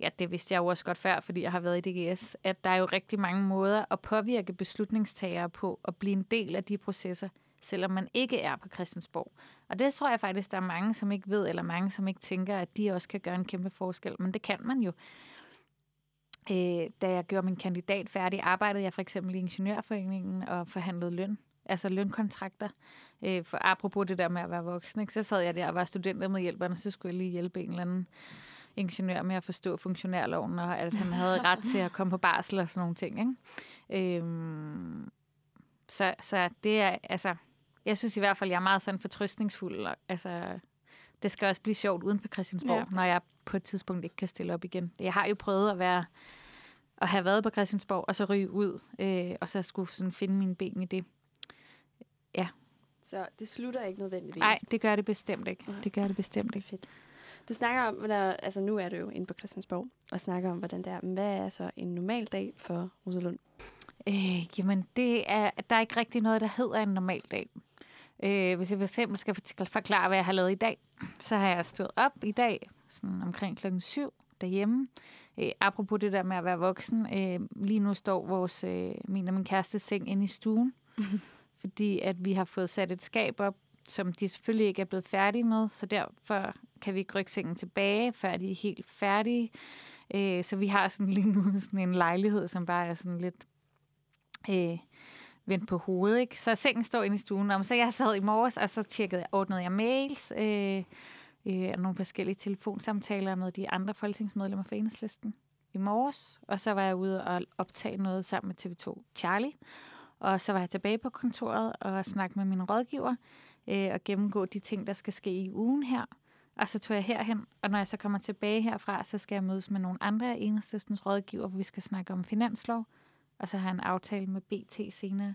ja, det vidste jeg jo også godt før, fordi jeg har været i DGS, at der er jo rigtig mange måder at påvirke beslutningstagere på, og blive en del af de processer, selvom man ikke er på Christiansborg. Og det tror jeg faktisk, der er mange, som ikke ved, eller mange, som ikke tænker, at de også kan gøre en kæmpe forskel. Men det kan man jo. Øh, da jeg gjorde min kandidat færdig, arbejdede jeg for eksempel i Ingeniørforeningen og forhandlede løn. Altså lønkontrakter. Øh, for apropos det der med at være voksen, ikke? så sad jeg der og var studenter med hjælperne, så skulle jeg lige hjælpe en eller anden ingeniør med at forstå funktionærloven, og at han havde ret til at komme på barsel og sådan nogle ting. Ikke? Øhm, så, så det er, altså, jeg synes i hvert fald, jeg er meget sådan fortrøstningsfuld. Altså, det skal også blive sjovt uden på Christiansborg, ja. når jeg på et tidspunkt ikke kan stille op igen. Jeg har jo prøvet at være at have været på Christiansborg, og så ryge ud, øh, og så skulle sådan finde mine ben i det. Ja. Så det slutter ikke nødvendigvis? Nej, det gør det bestemt ikke. Det gør det bestemt ikke. Fedt. Du snakker om, hvordan, altså nu er du jo inde på Christiansborg, og snakker om, hvordan det er. Hvad er så en normal dag for Rosalund? Øh, jamen, det er, der er ikke rigtig noget, der hedder en normal dag. Øh, hvis jeg for eksempel skal forklare, hvad jeg har lavet i dag, så har jeg stået op i dag sådan omkring klokken 7. Det derhjemme. Øh, apropos det der med at være voksen, øh, lige nu står vores, øh, min og min kæreste seng inde i stuen, fordi at vi har fået sat et skab op, som de selvfølgelig ikke er blevet færdige med, så derfor kan vi ikke rykke sengen tilbage, før de er helt færdige. Øh, så vi har sådan lige nu sådan en lejlighed, som bare er sådan lidt øh, vendt på hovedet. Ikke? Så sengen står inde i stuen. Og så jeg sad i morges, og så tjekkede jeg, ordnede jeg mails, øh, øh, nogle forskellige telefonsamtaler med de andre folketingsmedlemmer for enhedslisten i morges. Og så var jeg ude og optage noget sammen med TV2 Charlie. Og så var jeg tilbage på kontoret og snakke med min rådgiver øh, og gennemgå de ting, der skal ske i ugen her. Og så tog jeg herhen, og når jeg så kommer tilbage herfra, så skal jeg mødes med nogle andre af enhedslistens rådgiver, hvor vi skal snakke om finanslov. Og så har jeg en aftale med BT senere.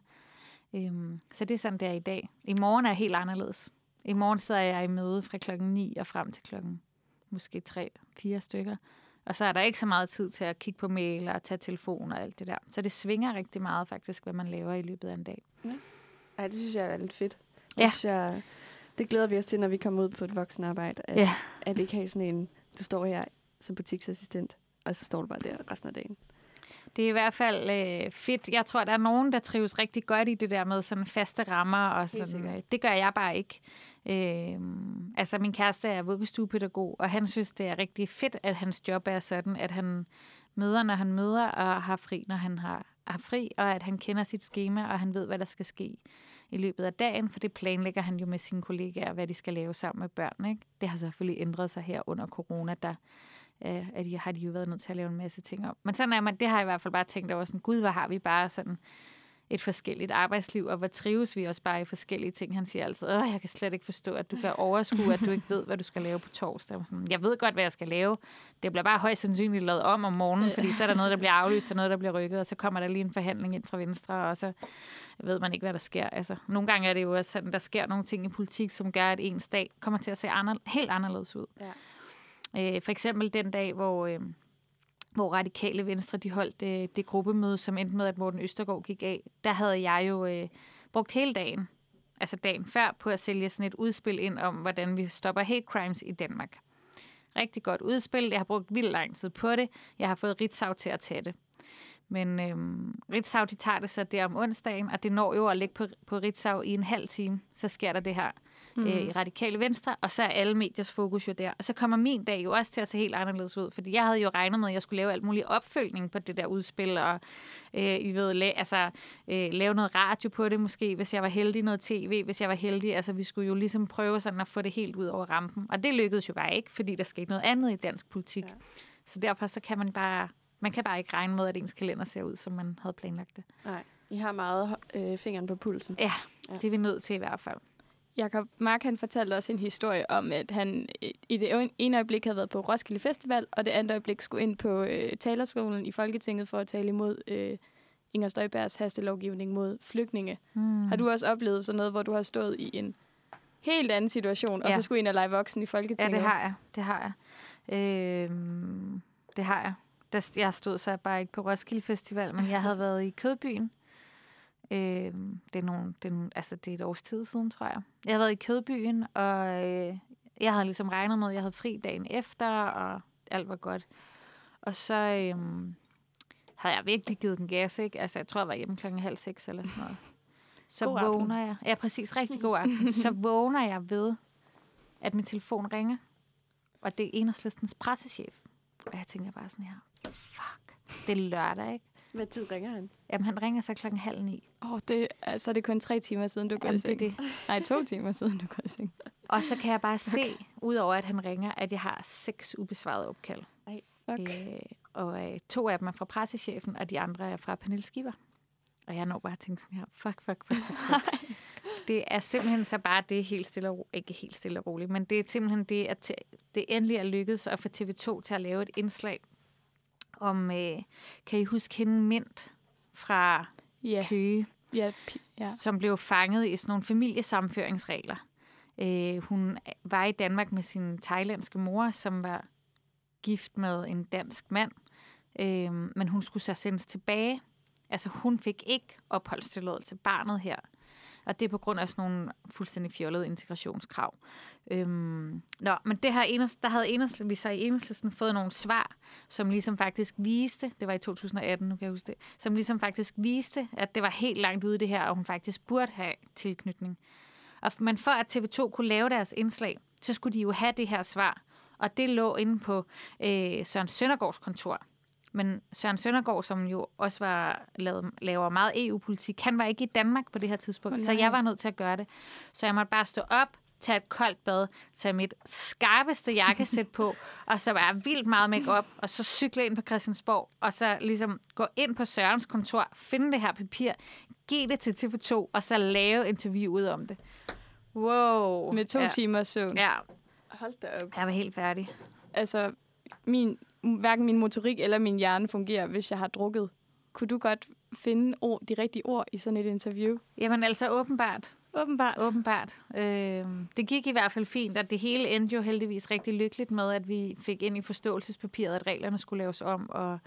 Øhm, så det er sådan, det er i dag. I morgen er jeg helt anderledes. I morgen sidder jeg i møde fra klokken 9 og frem til klokken måske 3-4 stykker. Og så er der ikke så meget tid til at kigge på mail og tage telefon og alt det der. Så det svinger rigtig meget faktisk, hvad man laver i løbet af en dag. Ja. Ej, det synes jeg er lidt fedt. Ja. Det, synes jeg, det glæder vi os til, når vi kommer ud på et voksenarbejde. At, Ja. at ikke have sådan en, du står her som butiksassistent, og så står du bare der resten af dagen. Det er i hvert fald øh, fedt. Jeg tror, der er nogen, der trives rigtig godt i det der med sådan faste rammer. Og sådan, øh, det gør jeg bare ikke. Øh, altså, min kæreste er vuggestuepædagog, og han synes, det er rigtig fedt, at hans job er sådan, at han møder, når han møder, og har fri, når han har, har fri, og at han kender sit schema, og han ved, hvad der skal ske i løbet af dagen, for det planlægger han jo med sine kollegaer, hvad de skal lave sammen med børn. Ikke? Det har selvfølgelig ændret sig her under corona, der øh, at de, har de jo været nødt til at lave en masse ting om. Men sådan er man, det har jeg i hvert fald bare tænkt over, sådan, gud, hvor har vi bare sådan et forskelligt arbejdsliv, og hvor trives vi også bare i forskellige ting. Han siger altid, Åh, jeg kan slet ikke forstå, at du kan overskue, at du ikke ved, hvad du skal lave på torsdag. Jeg, sådan, jeg ved godt, hvad jeg skal lave. Det bliver bare højst sandsynligt lavet om om morgenen, fordi så er der noget, der bliver aflyst, og noget, der bliver rykket, og så kommer der lige en forhandling ind fra venstre, og så ved man ikke, hvad der sker. Altså, nogle gange er det jo også sådan, der sker nogle ting i politik, som gør, at ens dag kommer til at se ander, helt anderledes ud. Ja. Øh, for eksempel den dag, hvor, øh, hvor Radikale Venstre de holdt øh, det gruppemøde, som endte med, at Morten Østergaard gik af. Der havde jeg jo øh, brugt hele dagen, altså dagen før, på at sælge sådan et udspil ind om, hvordan vi stopper hate crimes i Danmark. Rigtig godt udspil. Jeg har brugt vildt lang tid på det. Jeg har fået Ritzau til at tage det. Men øhm, Ritzau, de tager det så der om onsdagen, og det når jo at ligge på, på Ritzau i en halv time. Så sker der det her mm. øh, i Radikale Venstre, og så er alle mediers fokus jo der. Og så kommer min dag jo også til at se helt anderledes ud, fordi jeg havde jo regnet med, at jeg skulle lave alt muligt opfølgning på det der udspil, og øh, I ved, la- altså, øh, lave noget radio på det måske, hvis jeg var heldig, noget tv, hvis jeg var heldig. Altså, vi skulle jo ligesom prøve sådan at få det helt ud over rampen. Og det lykkedes jo bare ikke, fordi der skete noget andet i dansk politik. Ja. Så derfor så kan man bare, man kan bare ikke regne med, at ens kalender ser ud, som man havde planlagt det. Nej, I har meget øh, fingeren på pulsen. Ja, Ja. det er vi nødt til i hvert fald. Jakob Mark han fortalte også en historie om, at han øh, i det ene øjeblik havde været på Roskilde Festival, og det andet øjeblik skulle ind på øh, talerskolen i Folketinget for at tale imod øh, Inger Støjbergs hastelovgivning mod flygtninge. Hmm. Har du også oplevet sådan noget, hvor du har stået i en helt anden situation, og Ja. så skulle ind og lege voksen i Ja, Folketinget? det har jeg. Det har jeg. Øhm, det har jeg. Der, jeg stod så bare ikke på Roskilde Festival, men jeg havde været i Kødbyen. Øhm, det, er nogle, det, er nogle, altså, det er et års tid siden, tror jeg. Jeg havde været i Kødbyen, og øh, jeg havde ligesom regnet med, at jeg havde fri dagen efter, og alt var godt. Og så øhm, havde jeg virkelig givet den gas, ikke? Altså, jeg tror, jeg var hjemme klokken halv seks eller sådan noget. Så God aften. vågner jeg. Ja, præcis. Rigtig god aften. Så vågner jeg ved, at min telefon ringer. Og det er enhedslistens pressechef. Og jeg tænker bare sådan her, fuck, det er lørdag, ikke? Hvad tid ringer han? Jamen, han ringer så klokken halv ni. Åh, oh, det, altså, det er kun tre timer siden, du gået i det seng. det. Nej, to timer siden, du gået i seng. Og så kan jeg bare se, okay. udover at han ringer, at jeg har seks ubesvarede opkald. Fuck. Øh, og øh, to af dem er fra pressechefen, og de andre er fra Pernille Skipper. Og jeg når bare at tænke sådan her, fuck, fuck, fuck, fuck, fuck. det er simpelthen så bare det helt stille og ro- ikke helt stille og roligt, men det er simpelthen det, at det endelig er lykkedes at få TV2 til at lave et indslag om, øh, kan I huske hende Mint fra Ja, Køge? ja, ja. som blev fanget i sådan nogle familiesamføringsregler. Øh, hun var i Danmark med sin thailandske mor, som var gift med en dansk mand, øh, men hun skulle så sendes tilbage. Altså hun fik ikke opholdstilladelse til barnet her. Og det er på grund af sådan nogle fuldstændig fjollede integrationskrav. Øhm, nå, men det her enest, der havde enest, vi så i enhedslisten fået nogle svar, som ligesom faktisk viste, det var i 2018, nu kan jeg huske det, som ligesom faktisk viste, at det var helt langt ude i det her, og hun faktisk burde have tilknytning. Og, men for at TV2 kunne lave deres indslag, så skulle de jo have det her svar. Og det lå inde på øh, Søren Søndergaards kontor. Men Søren Søndergaard, som jo også var lavet, laver meget EU-politik, han var ikke i Danmark på det her tidspunkt, Oh, så jeg var nødt til at gøre det. Så jeg måtte bare stå op, tage et koldt bad, tage mit skarpeste jakkesæt på, og så bare vildt meget make op og så cykle ind på Christiansborg, og så ligesom gå ind på Sørens kontor, finde det her papir, give det til TV2, og så lave interviewet om det. Wow. Med to ja. timers søvn. Ja, Hold da op. jeg var helt færdig. Altså, min, hverken min motorik eller min hjerne fungerer, hvis jeg har drukket. Kunne du godt finde ord, de rigtige ord i sådan et interview? Jamen altså åbenbart. Åbenbart. Åbenbart. Øh, det gik i hvert fald fint, og det hele endte jo heldigvis rigtig lykkeligt med, at vi fik ind i forståelsespapiret, at reglerne skulle laves om, og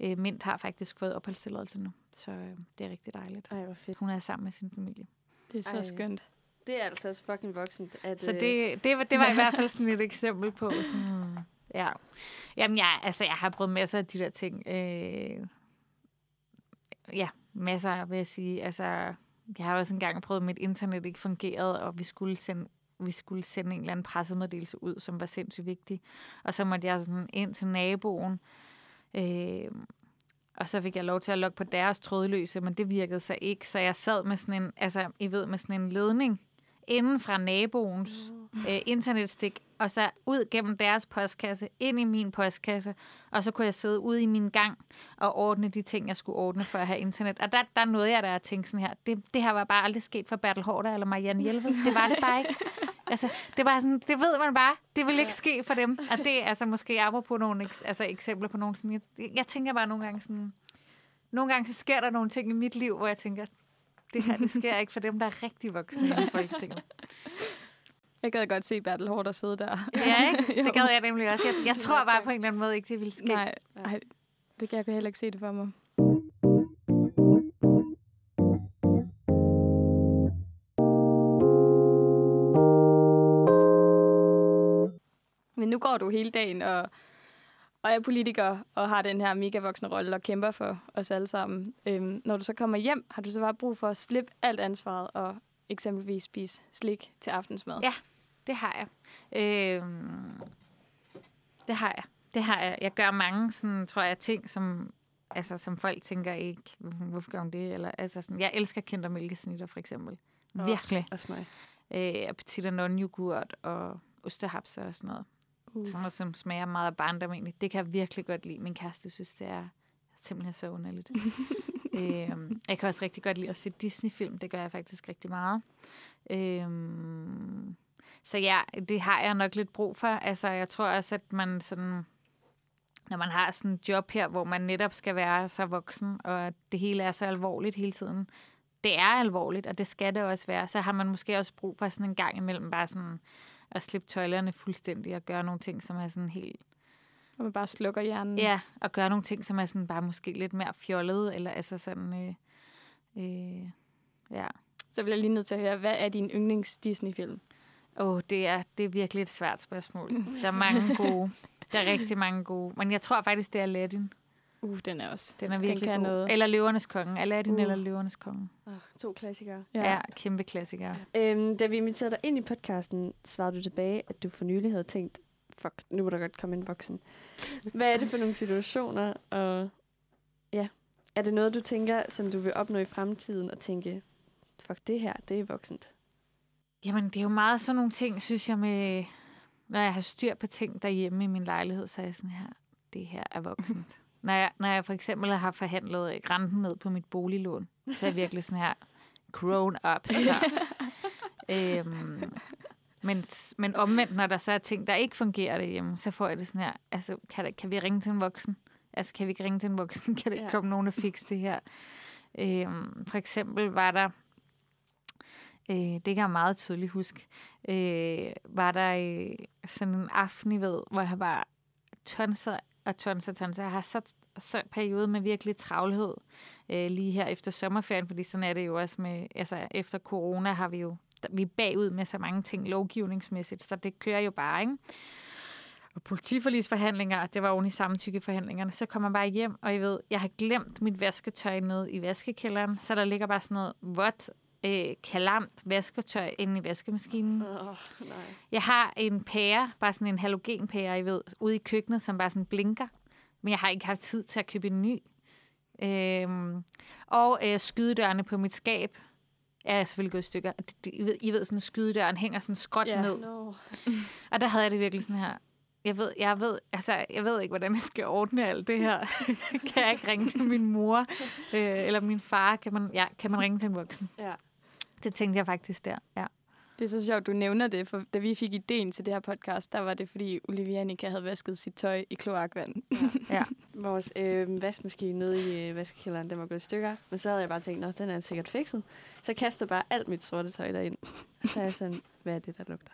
øh, Mint har faktisk fået opholdstilladelse nu. Så øh, det er rigtig dejligt. Ej, hvor fedt. Hun er sammen med sin familie. Det er så Ej. skønt. Det er altså også fucking voksent. At, Så øh, det, det, var, det var i hvert fald sådan et eksempel på sådan, ja. Jamen, jeg, altså, jeg har prøvet masser af de der ting. Øh, ja, masser, vil jeg sige. Altså, jeg har også engang prøvet, at mit internet ikke fungerede, og vi skulle sende vi skulle sende en eller anden pressemeddelelse ud, som var sindssygt vigtig. Og så måtte jeg sådan ind til naboen, øh, og så fik jeg lov til at logge på deres trådløse, men det virkede så ikke. Så jeg sad med sådan en, altså, I ved, med sådan en ledning inden fra naboens øh, internetstik, og så ud gennem deres postkasse, ind i min postkasse, og så kunne jeg sidde ude i min gang og ordne de ting, jeg skulle ordne for at have internet. Og der, der nåede jeg da at tænke sådan her, det, det her var bare aldrig sket for Bertel Hårder eller Marianne Hjelved. Det var det bare ikke. Altså, det var sådan, det ved man bare, det vil ikke ske for dem. Og det er altså måske apropos nogle altså, eksempler på nogle sådan, jeg, jeg tænker bare nogle gange sådan, nogle gange så sker der nogle ting i mit liv, hvor jeg tænker, det her, det sker ikke for dem, der er rigtig voksne i Folketinget. Jeg gad godt se Bertel Hårder sidde der. Ja, ikke? Det gad jeg nemlig også. Jeg, jeg tror bare på en eller anden måde ikke, det ville ske. Nej, ej, det kan jeg heller ikke se det for mig. Men nu går du hele dagen og, og er politiker og har den her mega voksne rolle og kæmper for os alle sammen. Øhm, når du så kommer hjem, har du så bare brug for at slippe alt ansvaret og eksempelvis spise slik til aftensmad? Ja. Det har jeg. Øhm, det har jeg. Det har jeg. Jeg gør mange, sådan, tror jeg, ting, som, altså, som folk tænker ikke, hvorfor gør hun det? Eller, altså, sådan, jeg elsker kinder mælkesnitter, for eksempel. Virkelig. Også mig. Øh, og petit og non-yoghurt og ostehapser og sådan noget. Uh. Sådan noget, som smager meget af barndom egentlig. Det kan jeg virkelig godt lide. Min kæreste synes, det er simpelthen så underligt. øhm, jeg kan også rigtig godt lide at se Disney-film. Det gør jeg faktisk rigtig meget. Øhm, så ja, det har jeg nok lidt brug for. Altså, jeg tror også, at man sådan... Når man har sådan et job her, hvor man netop skal være så voksen, og det hele er så alvorligt hele tiden. Det er alvorligt, og det skal det også være. Så har man måske også brug for sådan en gang imellem bare sådan at slippe tøjlerne fuldstændig og gøre nogle ting, som er sådan helt Og man bare slukker hjernen. Ja, og gøre nogle ting, som er sådan bare måske lidt mere fjollede, eller altså sådan, øh, øh, ja. Så bliver jeg lige nødt til at høre, hvad er din yndlings Disney-film? Åh, oh, det, er, det er virkelig et svært spørgsmål. Der er mange gode. Der er rigtig mange gode. Men jeg tror faktisk, det er Aladdin. Uh, den er også. Den er virkelig kan god. noget. Eller Løvernes Konge. Aladdin Uh. eller Løvernes Konge. Oh, to klassikere. Ja, ja kæmpe klassikere. Øhm, da vi inviterede dig ind i podcasten, svarede du tilbage, at du for nylig havde tænkt, fuck, nu må der godt komme en voksen. Hvad er det for nogle situationer, og ja, er det noget, du tænker, som du vil opnå i fremtiden, og tænke, fuck, det her, det er voksent? Jamen, det er jo meget sådan nogle ting, synes jeg, med, når jeg har styr på ting derhjemme i min lejlighed, så er jeg sådan her, det her er voksent. Når, jeg, når jeg for eksempel har forhandlet renten ned på mit boliglån, så er jeg virkelig sådan her, grown up stuff. øhm, men, men omvendt, når der så er ting, der ikke fungerer derhjemme, så får jeg det sådan her, altså, kan, der, kan vi ringe til en voksen? Altså, kan vi ikke ringe til en voksen? Kan der Ja. komme nogen og fikse det her? Øhm, for eksempel var der, øh, det kan jeg meget tydeligt huske, øh, var der øh, sådan en aften, I ved, hvor jeg var tonser og tonser og tonser. Jeg har så så periode med virkelig travlhed øh, lige her efter sommerferien, fordi sådan er det jo også med, altså efter corona har vi jo, vi er bagud med så mange ting lovgivningsmæssigt, så det kører jo bare, ikke? og politiforlisforhandlinger, det var oven i samtykkeforhandlingerne, så kommer man bare hjem, og jeg ved, jeg har glemt mit vasketøj ned i vaskekælderen, så der ligger bare sådan noget vådt, øh, kalamt vasketøj inde i vaskemaskinen. Oh, nej. Jeg har en pære, bare sådan en halogenpære, I ved, ude i køkkenet, som bare sådan blinker, men jeg har ikke haft tid til at købe en ny. Øhm, og øh, skydedørene på mit skab er selvfølgelig gået i stykker. I, ved, I ved, sådan skydedøren hænger sådan skråt Ja. ned. No. Og der havde jeg det virkelig sådan her. Jeg ved, jeg ved, altså, jeg ved ikke, hvordan jeg skal ordne alt det her. kan jeg ikke ringe til min mor øh, eller min far? Kan man, ja, kan man ringe til en voksen? Ja. Det tænkte jeg faktisk der. Ja. Det er så sjovt, du nævner det, for da vi fik ideen til det her podcast, der var det, fordi Olivia Annika havde vasket sit tøj i kloakvand. Ja. Vores øh, vaskemaskine nede i øh, vaskekælderen, den var gået i stykker. Men så havde jeg bare tænkt, nå, den er sikkert fikset. Så kastede bare alt mit sorte tøj derind. Og så er jeg sådan, hvad er det, der lugter?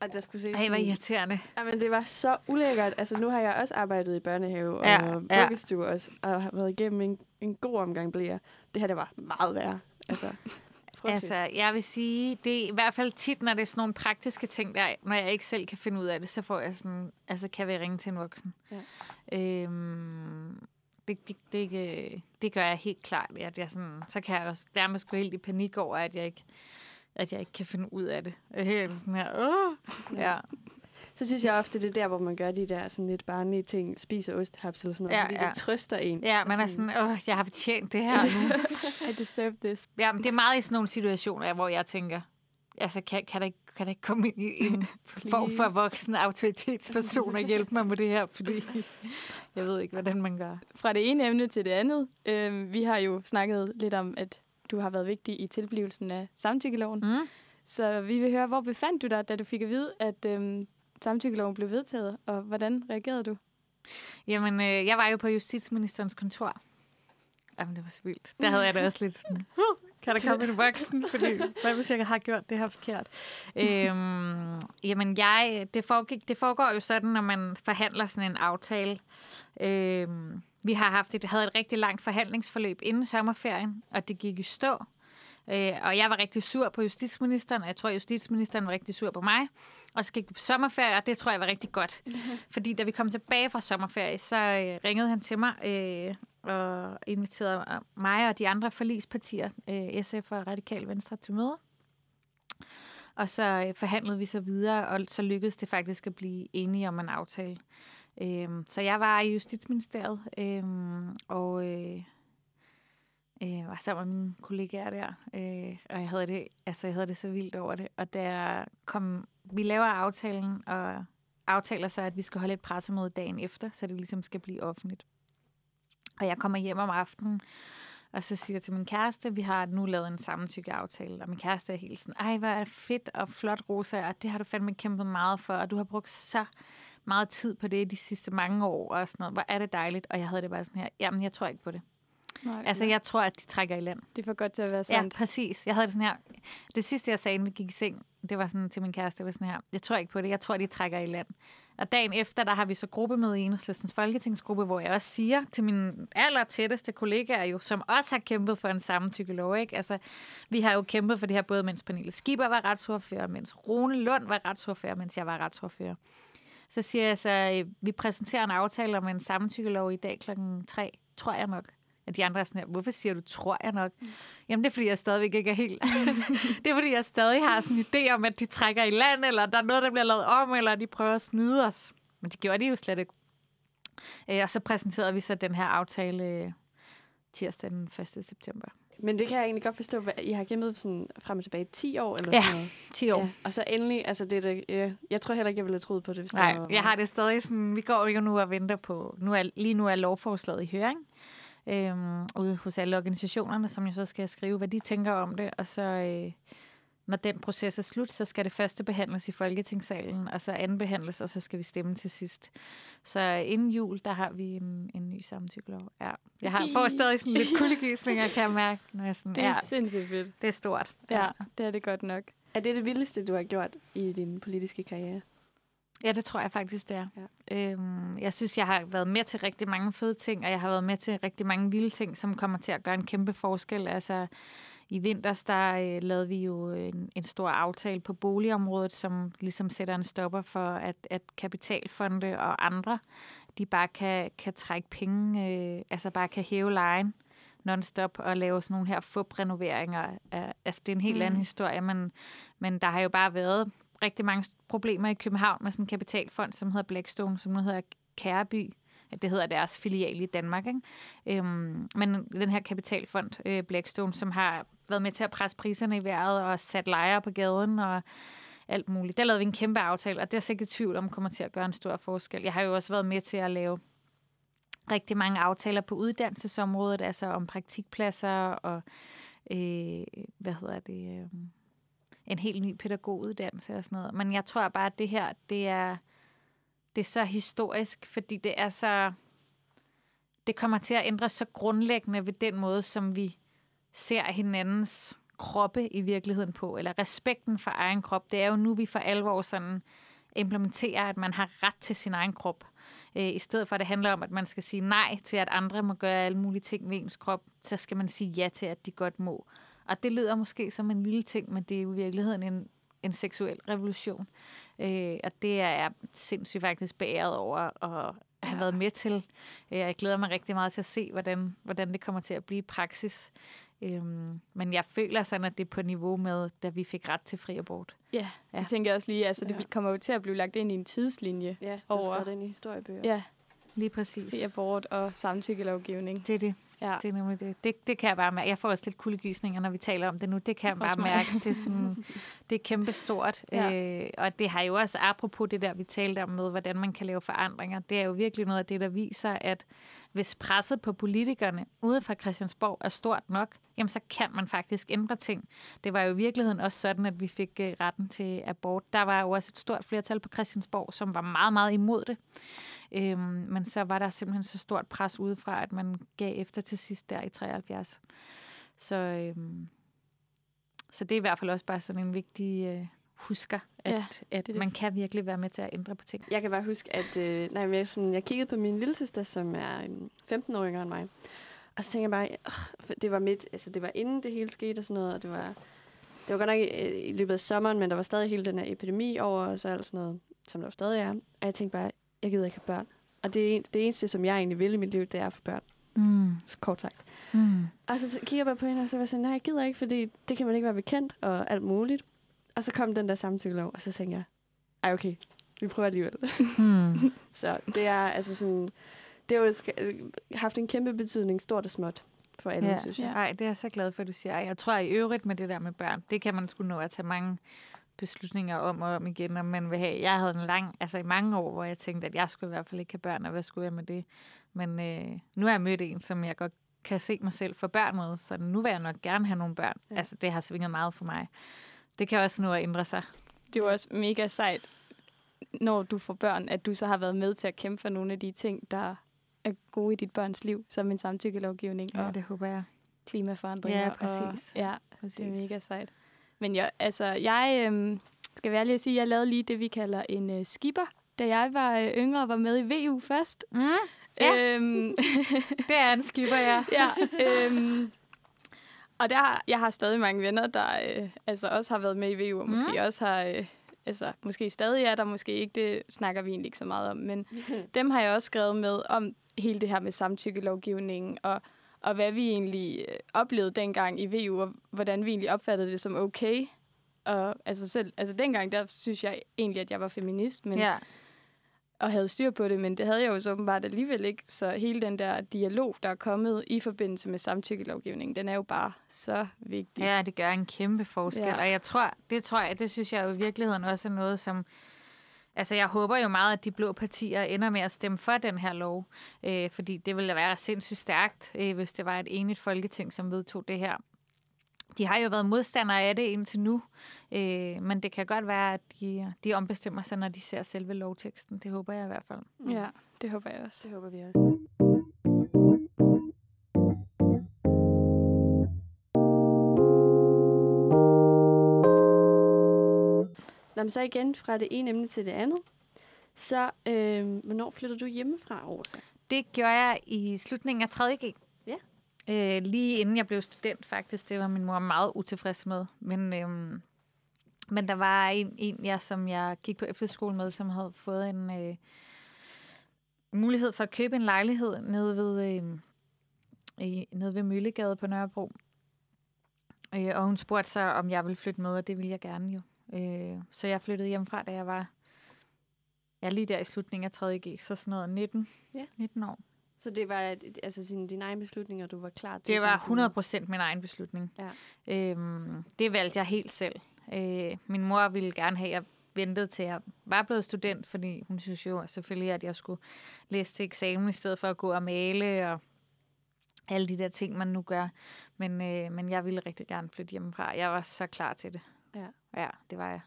Og der skulle se Ej, hvor irriterende. Jamen, det var så ulækkert. Altså, nu har jeg også arbejdet i børnehave og Ja, ja. vuggestue også, og har været igennem en, en god omgang blære. Det her, det var meget værre. Altså. Altså, jeg vil sige, det er i hvert fald tit, når det er sådan nogle praktiske ting, der, når jeg ikke selv kan finde ud af det, så får jeg sådan, altså kan vi ringe til en voksen. Ja. Øhm, det, det, det, det, det gør jeg helt klart, at jeg sådan, så kan jeg også nærmest gå helt i panik over, at jeg ikke, at jeg ikke kan finde ud af det. Jeg er helt sådan her, åh, ja. Så synes jeg ofte, det er der, hvor man gør de der sådan lidt barnlige ting. Spiser ostehaps eller sådan noget, Ja, fordi ja. det trøster en. Ja, man er sådan, åh, jeg har fortjent det her nu. I deserve this. Ja, men det er meget i sådan nogle situationer, hvor jeg tænker, altså, kan, kan, der, ikke, kan der ikke komme ind i en form for voksen autoritetsperson og hjælpe mig med det her, fordi jeg ved ikke, hvordan man gør. Fra det ene emne til det andet. Øh, vi har jo snakket lidt om, at du har været vigtig i tilblivelsen af samtykkeloven. Mm. Så vi vil høre, hvor befandt du dig, da du fik at vide, at øhm, samtykkeloven blev vedtaget, og hvordan reagerede du? Jamen, øh, jeg var jo på justitsministerens kontor. Jamen, det var så vildt. Der havde jeg da også lidt sådan, huh, kan der komme en voksen? Fordi, hvad hvis jeg har gjort det her forkert? Øhm, jamen, jeg, det, foregik, det foregår jo sådan, når man forhandler sådan en aftale. Øhm, vi har haft et, havde et rigtig langt forhandlingsforløb inden sommerferien, og det gik i stå. Øh, og jeg var rigtig sur på justitsministeren, og jeg tror, justitsministeren var rigtig sur på mig. Og så gik vi på sommerferie, og det tror jeg var rigtig godt. Fordi da vi kom tilbage fra sommerferie, så øh, ringede han til mig øh, og inviterede mig og de andre forlispartier, øh, SF og Radikal Venstre, til møde. Og så øh, forhandlede vi så videre, og så lykkedes det faktisk at blive enige om en aftale. Øh, så jeg var i Justitsministeriet, øh, og øh, øh, var sammen med mine kollegaer der, øh, og jeg havde, det, altså, jeg havde det så vildt over det. Og der kom, vi laver aftalen, og aftaler så, at vi skal holde et pressemøde dagen efter, så det ligesom skal blive offentligt. Og jeg kommer hjem om aftenen, og så siger jeg til min kæreste, vi har nu lavet en samtykkeaftale, og min kæreste er helt sådan, ej, hvor er det fedt og flot, Rosa, og det har du fandme kæmpet meget for, og du har brugt så meget tid på det de sidste mange år, og sådan noget. Hvor er det dejligt, og jeg havde det bare sådan her, jamen, jeg tror ikke på det. Nej, Altså, jeg tror, at de trækker i land. Det er for godt til at være Ja, sandt. præcis. Jeg havde det sådan her. Det sidste, jeg sagde, inden vi gik i seng, det var sådan til min kæreste, det var sådan her. Jeg tror ikke på det. Jeg tror, de trækker i land. Og dagen efter, der har vi så gruppemøde i Enhedslistens Folketingsgruppe, hvor jeg også siger til mine aller tætteste kollegaer, jo, som også har kæmpet for en samtykkelov. Ikke? Altså, vi har jo kæmpet for det her, både mens Pernille Skipper var retsordfører, mens Rune Lund var retsordfører, mens jeg var retsordfører. Så siger jeg så, øh, vi præsenterer en aftale om en samtykkelov i dag klokken 3, tror jeg nok. Og de andre er sådan her, hvorfor siger du, tror jeg nok? Mm. Jamen, det er, fordi jeg stadigvæk ikke er helt... det er, fordi jeg stadig har sådan en idé om, at de trækker i land, eller der er noget, der bliver lavet om, eller de prøver at snyde os. Men det gjorde de jo slet ikke. Øh, og så præsenterede vi så den her aftale øh, tirsdag den 1. september. Men det kan jeg egentlig godt forstå. hvad- I har kæmpet sådan frem og tilbage i 10 år eller Ja. sådan noget. 10 år. Ja. Og så endelig, altså det er da, ja, jeg tror heller ikke, jeg ville have troet på det, hvis Nej, det var... jeg har det stadig sådan, vi går jo nu og venter på, nu er, lige nu er lovforslaget i høring, øhm, ude hos alle organisationerne, som jo så skal skrive, hvad de tænker om det, og så øh, når den proces er slut, så skal det første behandles i Folketingssalen, og så anden behandles, og så skal vi stemme til sidst. Så inden jul, der har vi en, en ny samtykkelov. Ja. Jeg har, får stadig sådan lidt kuldegysninger, kan jeg mærke, når jeg sådan, Det er ja, sindssygt fedt. det er stort. Ja, det er det godt nok. Er det det vildeste, du har gjort i din politiske karriere? Ja, det tror jeg faktisk, det er. Ja. Øhm, jeg synes, jeg har været med til rigtig mange fede ting, og jeg har været med til rigtig mange vilde ting, som kommer til at gøre en kæmpe forskel. Altså, i vinters, der øh, lavede vi jo en, en stor aftale på boligområdet, som ligesom sætter en stopper for, at, at kapitalfonde og andre, de bare kan, kan trække penge, øh, altså bare kan hæve lejen non-stop og lave sådan nogle her fup-renoveringer. Altså, det er en helt mm. anden historie, men, men der har jo bare været rigtig mange problemer i København med sådan en kapitalfond, som hedder Blackstone, som nu hedder Kæreby. Det hedder deres filial i Danmark. Ikke? Øhm, men den her kapitalfond, øh, Blackstone, som har været med til at presse priserne i vejret og sat lejre på gaden og alt muligt. Der lavede vi en kæmpe aftale, og det er jeg sikkert tvivl om kommer til at gøre en stor forskel. Jeg har jo også været med til at lave rigtig mange aftaler på uddannelsesområdet, altså om praktikpladser og øh, hvad hedder det, øh, en helt ny pædagoguddannelse og sådan noget. Men jeg tror bare, at det her, det er, det er så historisk, fordi det er så, det kommer til at ændre så grundlæggende ved den måde, som vi ser hinandens kroppe i virkeligheden på, eller respekten for egen krop. Det er jo nu, vi for alvor sådan implementerer, at man har ret til sin egen krop. Øh, I stedet for, at det handler om, at man skal sige nej til, at andre må gøre alle mulige ting ved ens krop, så skal man sige ja til, at de godt må. Og det lyder måske som en lille ting, men det er jo i virkeligheden en, en seksuel revolution. Øh, og det er jeg sindssygt faktisk beæret over at have Ja. været med til. Øh, jeg glæder mig rigtig meget til at se, hvordan, hvordan det kommer til at blive i praksis. Øhm, men jeg føler sådan, at det er på niveau med, da vi fik ret til fri abort. Ja, Ja. jeg tænker også lige, altså det Ja. kommer jo til at blive lagt ind i en tidslinje. Ja, du Over- skrevet det ind i historiebøger. Ja, Lige præcis. fri abort og samtykkelovgivning. Det er det. Ja. Det er nemlig det. det. Det kan jeg bare mærke. Jeg får også lidt kuldegysninger, når vi taler om det nu. Det kan jeg bare mig. mærke. Det er, sådan, det er kæmpe stort. Ja. Øh, og det har jo også, apropos det der, vi talte om med, hvordan man kan lave forandringer, det er jo virkelig noget af det, der viser, at hvis presset på politikerne ude fra Christiansborg er stort nok, jamen så kan man faktisk ændre ting. Det var jo i virkeligheden også sådan, at vi fik øh, retten til abort. Der var jo også et stort flertal på Christiansborg, som var meget, meget imod det. Øhm, men så var der simpelthen så stort pres udefra, at man gav efter til sidst der i 73. Så, øhm, så det er i hvert fald også bare sådan en vigtig øh, husker, at, Ja, at det det. man kan virkelig være med til at ændre på ting. Jeg kan bare huske, at øh, nej, men jeg, sådan, jeg kiggede på min lille søster, som er øhm, 15 år yngre end mig. Og så tænker jeg bare, øh, det var midt, altså det var inden det hele skete og sådan noget, og det var, det var godt nok i, i løbet af sommeren, men der var stadig hele den her epidemi over, og så alt sådan noget, som der jo stadig er. Og jeg tænkte bare, jeg gider ikke have børn. Og det, er det eneste, som jeg egentlig vil i mit liv, det er at få børn. Mm. Så kort sagt. Mm. Og så kigger jeg bare på hende, og så var jeg sådan, nej, jeg gider ikke, fordi det kan man ikke være bekendt, og alt muligt. Og så kom den der samtykkelov, og så tænkte jeg, ej okay, vi prøver alligevel. Mm. Så det er altså sådan, det har jo øh, haft en kæmpe betydning, stort og småt, for alle, Ja. synes jeg. Ej, det er jeg så glad for, at du siger. Ej, Jeg tror i øvrigt med det der med børn, det kan man sgu nå at tage mange beslutninger om og om igen, om man vil have. Jeg havde en lang, altså i mange år, hvor jeg tænkte, at jeg skulle i hvert fald ikke have børn, og hvad skulle jeg med det? Men øh, nu har jeg mødt en, som jeg godt kan se mig selv for børn med, så nu vil jeg nok gerne have nogle børn. Ja. Altså, det har svinget meget for mig. Det kan også nå at ændre sig. Det er også mega sejt, når du får børn, at du så har været med til at kæmpe for nogle af de ting, der er gode i dit børns liv, som en samtykkelovgivning Ja, og det håber jeg. klimaforandringer. Ja, præcis. Og, ja, Præcis. det er mega sejt. Men jeg, altså, jeg øhm, skal være ærlig at sige, at jeg lavede lige det, vi kalder en øh, skipper, da jeg var øh, yngre og var med i VU først. Mm, Ja. Øhm, det er en skipper, ja. ja, øhm, og der, har- jeg har stadig mange venner, der øh, altså også har været med i VU, og måske Mhm. også har, øh, altså måske stadig er der, måske ikke, det snakker vi egentlig ikke så meget om, men dem har jeg også skrevet med om hele det her med samtykkelovgivningen, og, og hvad vi egentlig øh, oplevede dengang i VU, og hvordan vi egentlig opfattede det som okay. Og altså selv, altså dengang, der synes jeg egentlig, at jeg var feminist, men, ja. og havde styr på det, men det havde jeg jo så åbenbart alligevel ikke. Så hele den der dialog, der er kommet i forbindelse med samtykkelovgivningen, den er jo bare så vigtig. Ja, det gør en kæmpe forskel. Ja. Ja. Og jeg tror, det tror jeg, det synes jeg jo i virkeligheden også er noget, som... Altså, jeg håber jo meget, at de blå partier ender med at stemme for den her lov. Øh, fordi det ville da være sindssygt stærkt, øh, hvis det var et enigt folketing, som vedtog det her. De har jo været modstandere af det indtil nu, øh, men det kan godt være, at de, de ombestemmer sig, når de ser selve lovteksten. Det håber jeg i hvert fald. Ja, det håber jeg også. Det håber vi også. Nå, men så igen fra det ene emne til det andet. Så øh, hvornår flytter du hjemmefra, Rosa? Det gjorde jeg i slutningen af 3.G. Ja. Øh, lige inden jeg blev student, faktisk. Det var min mor meget utilfreds med. Men, øhm, men der var en, en jeg, som jeg gik på efterskole med, som havde fået en øh, mulighed for at købe en lejlighed nede ved, øh, i, nede ved Møllegade på Nørrebro. Øh, og hun spurgte så, om jeg ville flytte med, og det ville jeg gerne jo. Øh, så jeg flyttede hjemmefra, da jeg var ja, lige der i slutningen af 3.G, så sådan noget 19, Ja. 19 år. Så det var altså sin, din egen beslutning, og du var klar til Det at var komme 100 procent min egen beslutning. Ja. Øhm, det valgte jeg helt selv. Øh, min mor ville gerne have, at jeg ventede til jeg var blevet student, fordi hun synes jo selvfølgelig, at jeg skulle læse til eksamen i stedet for at gå og male og alle de der ting, man nu gør. Men, øh, men jeg ville rigtig gerne flytte hjemmefra. Jeg var så klar til det. Ja. Ja, det var jeg.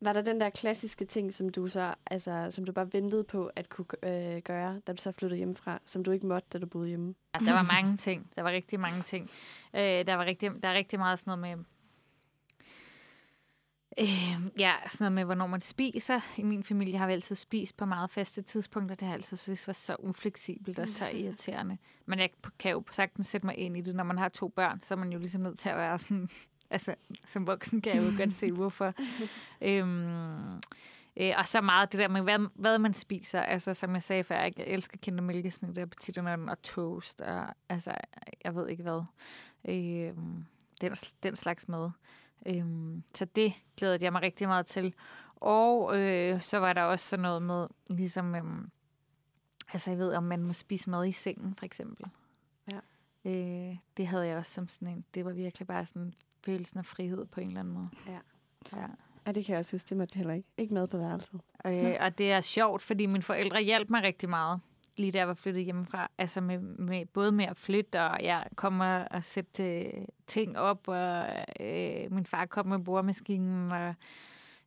Var der den der klassiske ting, som du så, altså, som du bare ventede på at kunne øh, gøre, da du så flyttede hjemmefra, som du ikke måtte, da du boede hjemme? Ja, der var mange ting. Der var rigtig mange ting. Øh, der, var rigtig, der er rigtig meget sådan noget med... Øh, ja, sådan noget med, hvornår man spiser. I min familie har vi altid spist på meget faste tidspunkter. Det har jeg altid synes var så ufleksibelt og så irriterende. Men jeg kan jo sagtens sætte mig ind i det. Når man har to børn, så er man jo ligesom nødt til at være sådan... Altså, som voksen kan jeg jo godt se, hvorfor. øhm, Øh, og så meget det der med, hvad, hvad man spiser. Altså, som jeg sagde før, jeg elsker kindermælkesnit og petiternøtten og toast. Og, altså, jeg ved ikke hvad. Øh, den, den slags mad. Øh, så det glædede jeg mig rigtig meget til. Og øh, så var der også sådan noget med, ligesom... Øh, altså, jeg ved, om man må spise mad i sengen, for eksempel. Ja. Øh, det havde jeg også som sådan en... Det var virkelig bare sådan følelsen af frihed på en eller anden måde. Ja. Ja. Ja, det kan jeg også synes, det måtte heller ikke. Ikke mad på værelset. Øh, og det er sjovt, fordi mine forældre hjalp mig rigtig meget, lige da jeg var flyttet hjemmefra. Altså med, med, både med at flytte, og jeg kommer og sætte øh, ting op, og øh, min far kom med bordmaskinen, og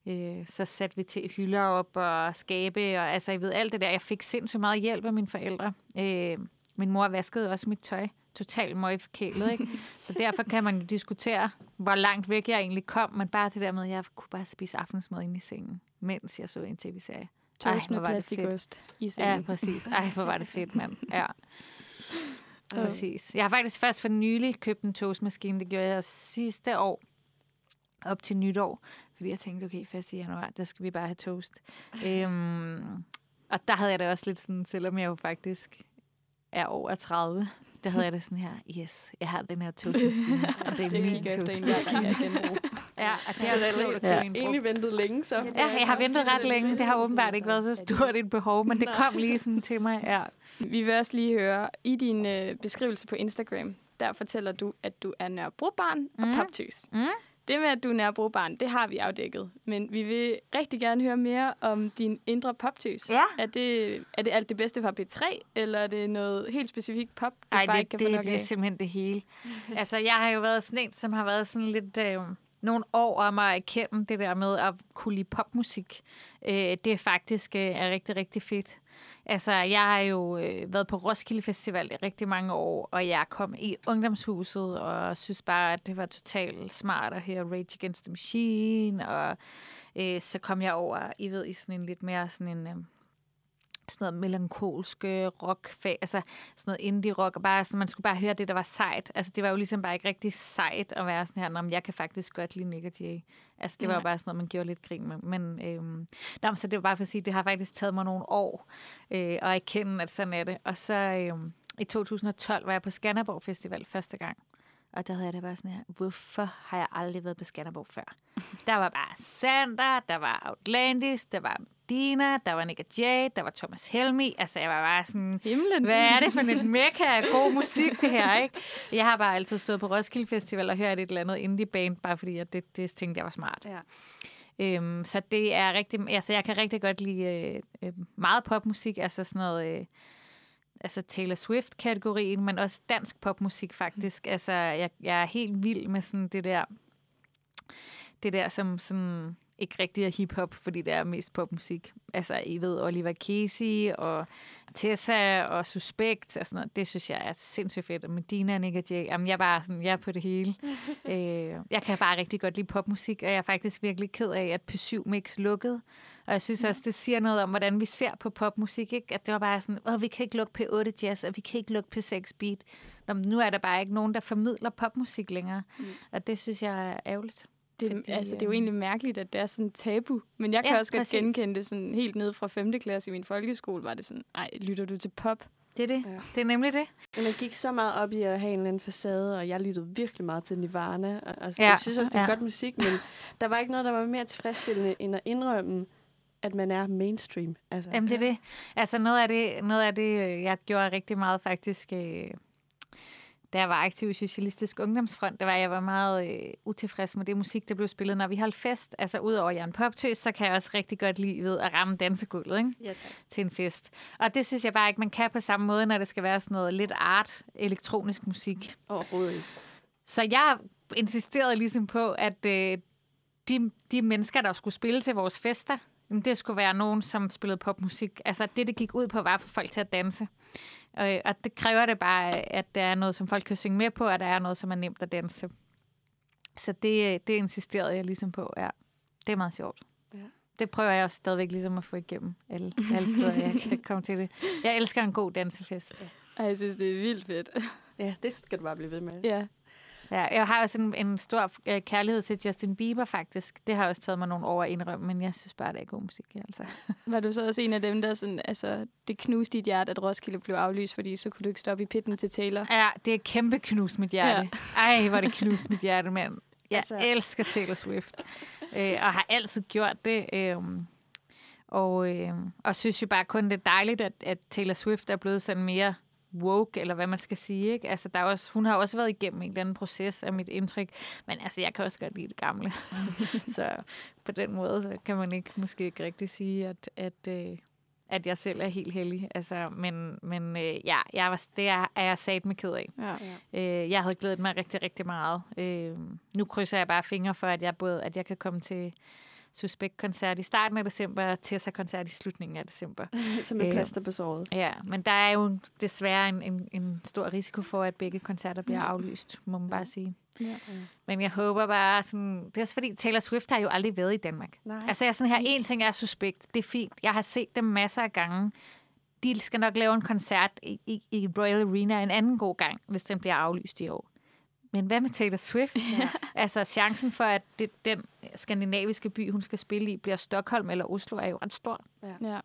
øh, så satte vi til hylder op og skabe, og altså jeg ved alt det der. Jeg fik sindssygt meget hjælp af mine forældre. Øh, min mor vaskede også mit tøj totalt møgforkælet, ikke? Så derfor kan man jo diskutere, hvor langt væk jeg egentlig kom, men bare det der med, at jeg kunne bare spise aftensmad inde i sengen, mens jeg så en tv-serie. Toast med plastikost i sengen. Ja, præcis. Ej, hvor var det fedt, mand. Ja, Ja. præcis. Jeg har faktisk først for nylig købt en toastmaskine. Det gjorde jeg sidste år, op til nytår. Fordi jeg tænkte, okay, først i januar, der skal vi bare have toast. øhm, og der havde jeg det også lidt sådan, selvom jeg jo faktisk er over 30, der havde jeg det sådan her, yes, jeg har den her toastmaskine, og det er min toastmaskine. Ja, og det er klogt at en brugt. Egentlig ventet længe, så. Ja, jeg har ventet ret længe. Det har åbenbart ikke været så stort et behov, men det kom lige sådan til mig. Ja. Vi vil også lige høre, i din øh, beskrivelse på Instagram, der fortæller du, at du er Nørrebrobarn og Mm. paptøs. Mm. Det med, at du er Nørrebrobarn, det har vi afdækket. Men vi vil rigtig gerne høre mere om din indre poptøs. Ja. Er det, er det alt det bedste fra B3, eller er det noget helt specifikt pop, du Ej, bare det, ikke kan det, få nok det er simpelthen det hele. altså, jeg har jo været sådan en, som har været sådan lidt... Øh, nogle år om at erkende det der med at kunne lide popmusik. Øh, det er faktisk øh, er rigtig, rigtig fedt. Altså, jeg har jo øh, været på Roskilde Festival i rigtig mange år, og jeg kom i ungdomshuset, og synes bare, at det var totalt smart at høre Rage Against the Machine, og øh, så kom jeg over, I ved, i sådan en lidt mere sådan en... Øh, sådan noget melankolsk øh, rock, altså sådan noget indie rock, og bare sådan, man skulle bare høre det, der var sejt. Altså det var jo ligesom bare ikke rigtig sejt at være sådan her, "Nå, men jeg kan faktisk godt lide Nick og Jay. Altså det var jo Nej. bare sådan noget, man gjorde lidt grin med. Men, øhm, nå, så det var bare for at sige, det har faktisk taget mig nogle år øh, at erkende, at sådan er det. Og så øhm, i 2012 var jeg på Skanderborg Festival første gang. Og der havde jeg det bare sådan her, hvorfor har jeg aldrig været på Skanderborg før? Der var bare Sander, der var Outlandis, der var Dina, der var Nick Jay, der var Thomas Helmi. Altså, jeg var bare sådan, Himlen. hvad er det for et mekka af god musik, det her, ikke? Jeg har bare altid stået på Roskilde Festival og hørt et eller andet indie-band, bare fordi jeg, det, det tænkte jeg var smart. Ja. Øhm, så det er rigtig, altså jeg kan rigtig godt lide øh, øh, meget popmusik, altså sådan noget, øh, altså Taylor Swift-kategorien, men også dansk popmusik faktisk. Altså jeg, jeg er helt vild med sådan det der, det der som sådan, ikke rigtig er hiphop, fordi det er mest popmusik. Altså, I ved, Oliver Casey og Tessa og Suspekt og sådan noget. Det synes jeg er sindssygt fedt. Og Medina og Nick Jay, jamen, jeg er bare sådan, jeg er på det hele. øh, jeg kan bare rigtig godt lide popmusik, og jeg er faktisk virkelig ked af, at P7 Mix lukkede. Og jeg synes også, det siger noget om, hvordan vi ser på popmusik. Ikke? At det var bare sådan, Åh, vi kan ikke lukke P8 Jazz, og vi kan ikke lukke P6 Beat. Nå, nu er der bare ikke nogen, der formidler popmusik længere. Mm. Og det synes jeg er ærgerligt. Det, Fordi, altså, det er jo øh, egentlig mærkeligt, at det er sådan tabu. Men jeg kan Ja, også godt præcis. genkende det sådan helt ned fra 5. klasse i min folkeskole, var det sådan, ej, lytter du til pop? Det er det. Ja. Det er nemlig det. Men man gik så meget op i at have en eller anden facade, og jeg lyttede virkelig meget til Nirvana. Og, og Ja, ja, jeg synes også, det er ja. godt musik, men der var ikke noget, der var mere tilfredsstillende, end at indrømme, at man er mainstream. Altså, Jamen, det er det. Altså, noget af det, noget af det øh, jeg gjorde rigtig meget faktisk, øh, da jeg var aktiv i Socialistisk Ungdomsfront, det var, jeg var meget øh, utilfreds med det musik, der blev spillet, når vi holdt fest. Altså, udover er en poptøs, så kan jeg også rigtig godt lide ved at ramme dansegulvet, ikke? Ja, tak. til en fest. Og det synes jeg bare ikke, man kan på samme måde, når det skal være sådan noget lidt art, elektronisk musik. Overhovedet ikke. Så jeg insisterede ligesom på, at øh, de, de mennesker, der skulle spille til vores fester, det skulle være nogen, som spillede popmusik. Altså det, det gik ud på, var få folk til at danse. Og, og det kræver det bare, at der er noget, som folk kan synge med på, og der er noget, som er nemt at danse. Så det, øh, det insisterede jeg ligesom på, ja. Det er meget sjovt. Ja. Det prøver jeg også stadigvæk ligesom at få igennem alle, alle steder, jeg kan komme til det. Jeg elsker en god dansefest. Ej, jeg synes, det er vildt fedt. Ja, det skal du bare blive ved med. ja. Ja, jeg har også en, en stor øh, kærlighed til Justin Bieber, faktisk. Det har også taget mig nogle år at indrømme, men jeg synes bare, det er god musik. Altså. Var du så også en af dem, der sådan, altså, det knuste dit hjerte, at Roskilde blev aflyst, fordi så kunne du ikke stoppe i pitten til Taylor? Ja, det er kæmpe knus mit hjerte. Ja. Ej, hvor det knust mit hjerte, mand. Jeg. Altså- elsker Taylor Swift, øh, og har altid gjort det. Øh, og, øh, og synes jo bare kun, det er dejligt, at, at Taylor Swift er blevet sådan mere woke, eller hvad man skal sige. Ikke? Altså, der er også, hun har også været igennem en eller anden proces af mit indtryk, men altså, jeg kan også godt lide det gamle. så på den måde, så kan man ikke måske ikke rigtig sige, at, at, øh, at jeg selv er helt heldig. Altså, men men øh, ja, jeg var, det er, er jeg sat med ked af. Ja. Ja. Øh, jeg havde glædet mig rigtig, rigtig meget. Øh, nu krydser jeg bare fingre for, at jeg både at jeg kan komme til Suspekt-koncert i starten af december, og Tessa-koncert i slutningen af december. Som et Øh, plaster på såret. Ja, men der er jo desværre en, en, en stor risiko for, at begge koncerter bliver aflyst, må man bare sige. Ja. Men jeg håber bare sådan... Det er også fordi, Taylor Swift har jo aldrig været i Danmark. Nej. Altså, jeg er sådan her, en ting er suspekt. Det er fint. Jeg har set dem masser af gange. De skal nok lave en koncert i, i, i Royal Arena en anden god gang, hvis den bliver aflyst i år. Men hvad med Taylor Swift? Ja. Altså, chancen for, at det, den skandinaviske by, hun skal spille i, bliver Stockholm eller Oslo, er jo ret stor. ja.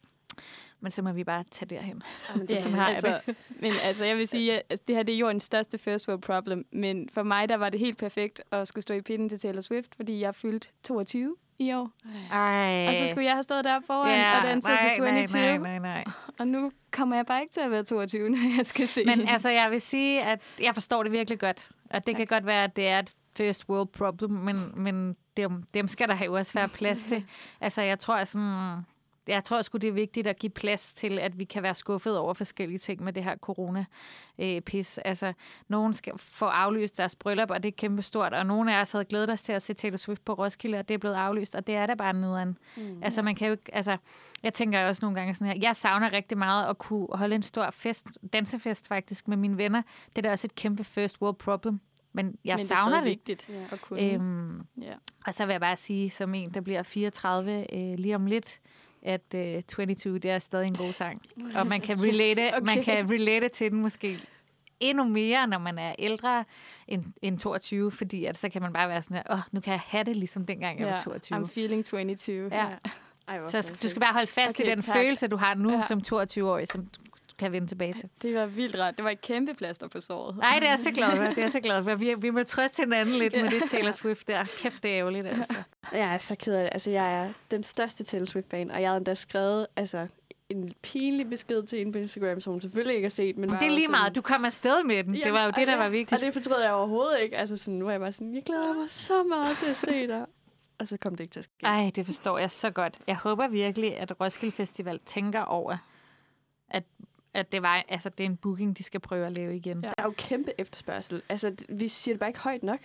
Men så må vi bare tage derhen. Jamen, det Ja, er sådan har jeg altså, men altså, jeg vil sige, at altså, det her det er jordens største first world problem, men for mig, der var det helt perfekt at skulle stå i pinden til Taylor Swift, fordi jeg fyldte 22 i år. Ej. Og så skulle jeg have stået der foran og danset nej, til 22. Nej, nej, nej, nej. Og nu kommer jeg bare ikke til at være 22, når jeg skal se Men hende. altså, jeg vil sige, at jeg forstår det virkelig godt. Og det kan godt være, at det er et first world problem, men, men dem, dem skal der jo også være plads til. Altså, jeg tror sådan... Jeg tror sgu, det er vigtigt at give plads til, at vi kan være skuffet over forskellige ting med det her corona-pis. Altså, nogen skal få aflyst deres bryllup, og det er kæmpestort, og nogle af os havde glædet os til at se Taylor Swift på Roskilde, og det er blevet aflyst, og det er da bare nederen. Mm. Altså, man kan jo ikke, altså, jeg tænker også nogle gange sådan her, jeg savner rigtig meget at kunne holde en stor fest, dansefest faktisk, med mine venner. Det er da også et kæmpe first world problem, men jeg men savner det. Er det. vigtigt at kunne. Øhm, ja. og så vil jeg bare sige, som en, der bliver 34 øh, lige om lidt, at øh, 22, det er stadig en god sang. Og man kan Yes, relate, okay. man kan relate til den måske endnu mere, når man er ældre end, end 22, fordi at så kan man bare være sådan her, åh, oh, nu kan jeg have det ligesom dengang jeg var 22. I'm feeling 22. Ja. Ej, hvor Så du skal bare holde fast okay, i den tak. følelse, du har nu Ja. ja. som 22-årig, som kan vende tilbage til. Det var vildt rart. Det var et kæmpe plaster på såret. Nej, det er jeg så glad for. Det er jeg så glad for. Vi, vi må trøste hinanden lidt med det Taylor Swift der. Kæft, det er ærgerligt, altså. Jeg er så ked af det. Altså, jeg er den største Taylor Swift-fan, og jeg har endda skrevet altså, en pinlig besked til hende på Instagram, som hun selvfølgelig ikke har set. Men det er lige sådan- meget. Du kom afsted med den. Det var jo det, der var vigtigt. Og det fortryder jeg overhovedet ikke. Altså, sådan, nu er jeg bare sådan, jeg glæder mig så meget til at se dig. Og så kom det ikke til at ske. Ej, det forstår jeg så godt. Jeg håber virkelig, at Roskilde Festival tænker over, at, at det, var, altså, det er en booking, de skal prøve at lave igen. Ja. Der er jo kæmpe efterspørgsel. Altså, vi siger det bare ikke højt nok.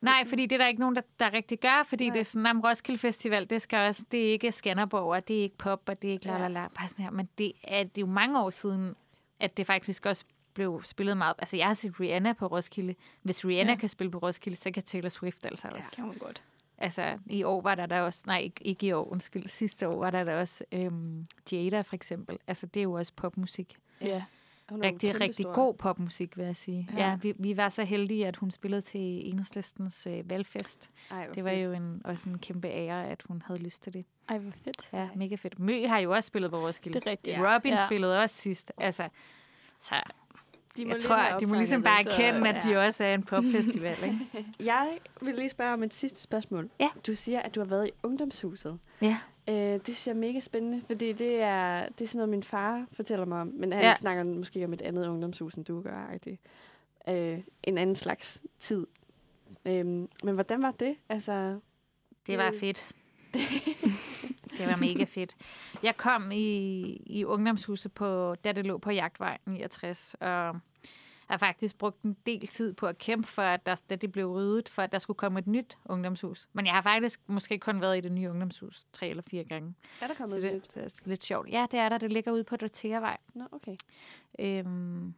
Nej, fordi det er der ikke nogen, der, der rigtig gør, fordi Nej. det er sådan, at Roskilde Festival, det, skal også, det er ikke Skanderborg, og det er ikke pop, og det er ikke la Ja. la la, bare sådan her. Men det er, det er jo mange år siden, at det faktisk også blev spillet meget. Altså, jeg har set Rihanna på Roskilde. Hvis Rihanna Ja. ja. kan spille på Roskilde, så kan Taylor Swift altså også. kan man godt. Altså, i år var der der også, nej, ikke, ikke i år, undskyld, sidste år var der der også øhm, Jada for eksempel. Altså, det er jo også popmusik. Ja. Hun er Rigtig, rigtig god popmusik, vil jeg sige. Ja. Ja, ja vi, vi var så heldige, at hun spillede til Enhedslistens øh, valgfest. Ej, Det var fedt. jo en, også en kæmpe ære, at hun havde lyst til det. Ej, hvor fedt. Ja, mega fedt. Mø har jo også spillet på Roskilde. Det er rigtigt. Robin Ja. ja. spillede også sidst. Altså, så De må jeg tror, have de må ligesom bare så- erkende, at de ja. også er en popfestival. Ikke? Jeg vil lige spørge om et sidste spørgsmål. Ja. Du siger, at du har været i ungdomshuset. Ja. Øh, det synes jeg er mega spændende, fordi det er, det er sådan noget, min far fortæller mig om. Men han Ja. snakker måske om et andet ungdomshus, end du gør. Det. Øh, en anden slags tid. Øhm, men hvordan var det? Altså, Det var fedt. det var mega fedt. Jeg kom i, i ungdomshuset, på, da det lå på Jagtvej 69, og har faktisk brugt en del tid på at kæmpe for, at der, da det blev ryddet, for at der skulle komme et nyt ungdomshus. Men jeg har faktisk måske kun været i det nye ungdomshus tre eller fire gange. er der Så kommet det, det, det er lidt sjovt. Ja, det er der. Det ligger ude på Dorteavej. Nå, okay. Øhm,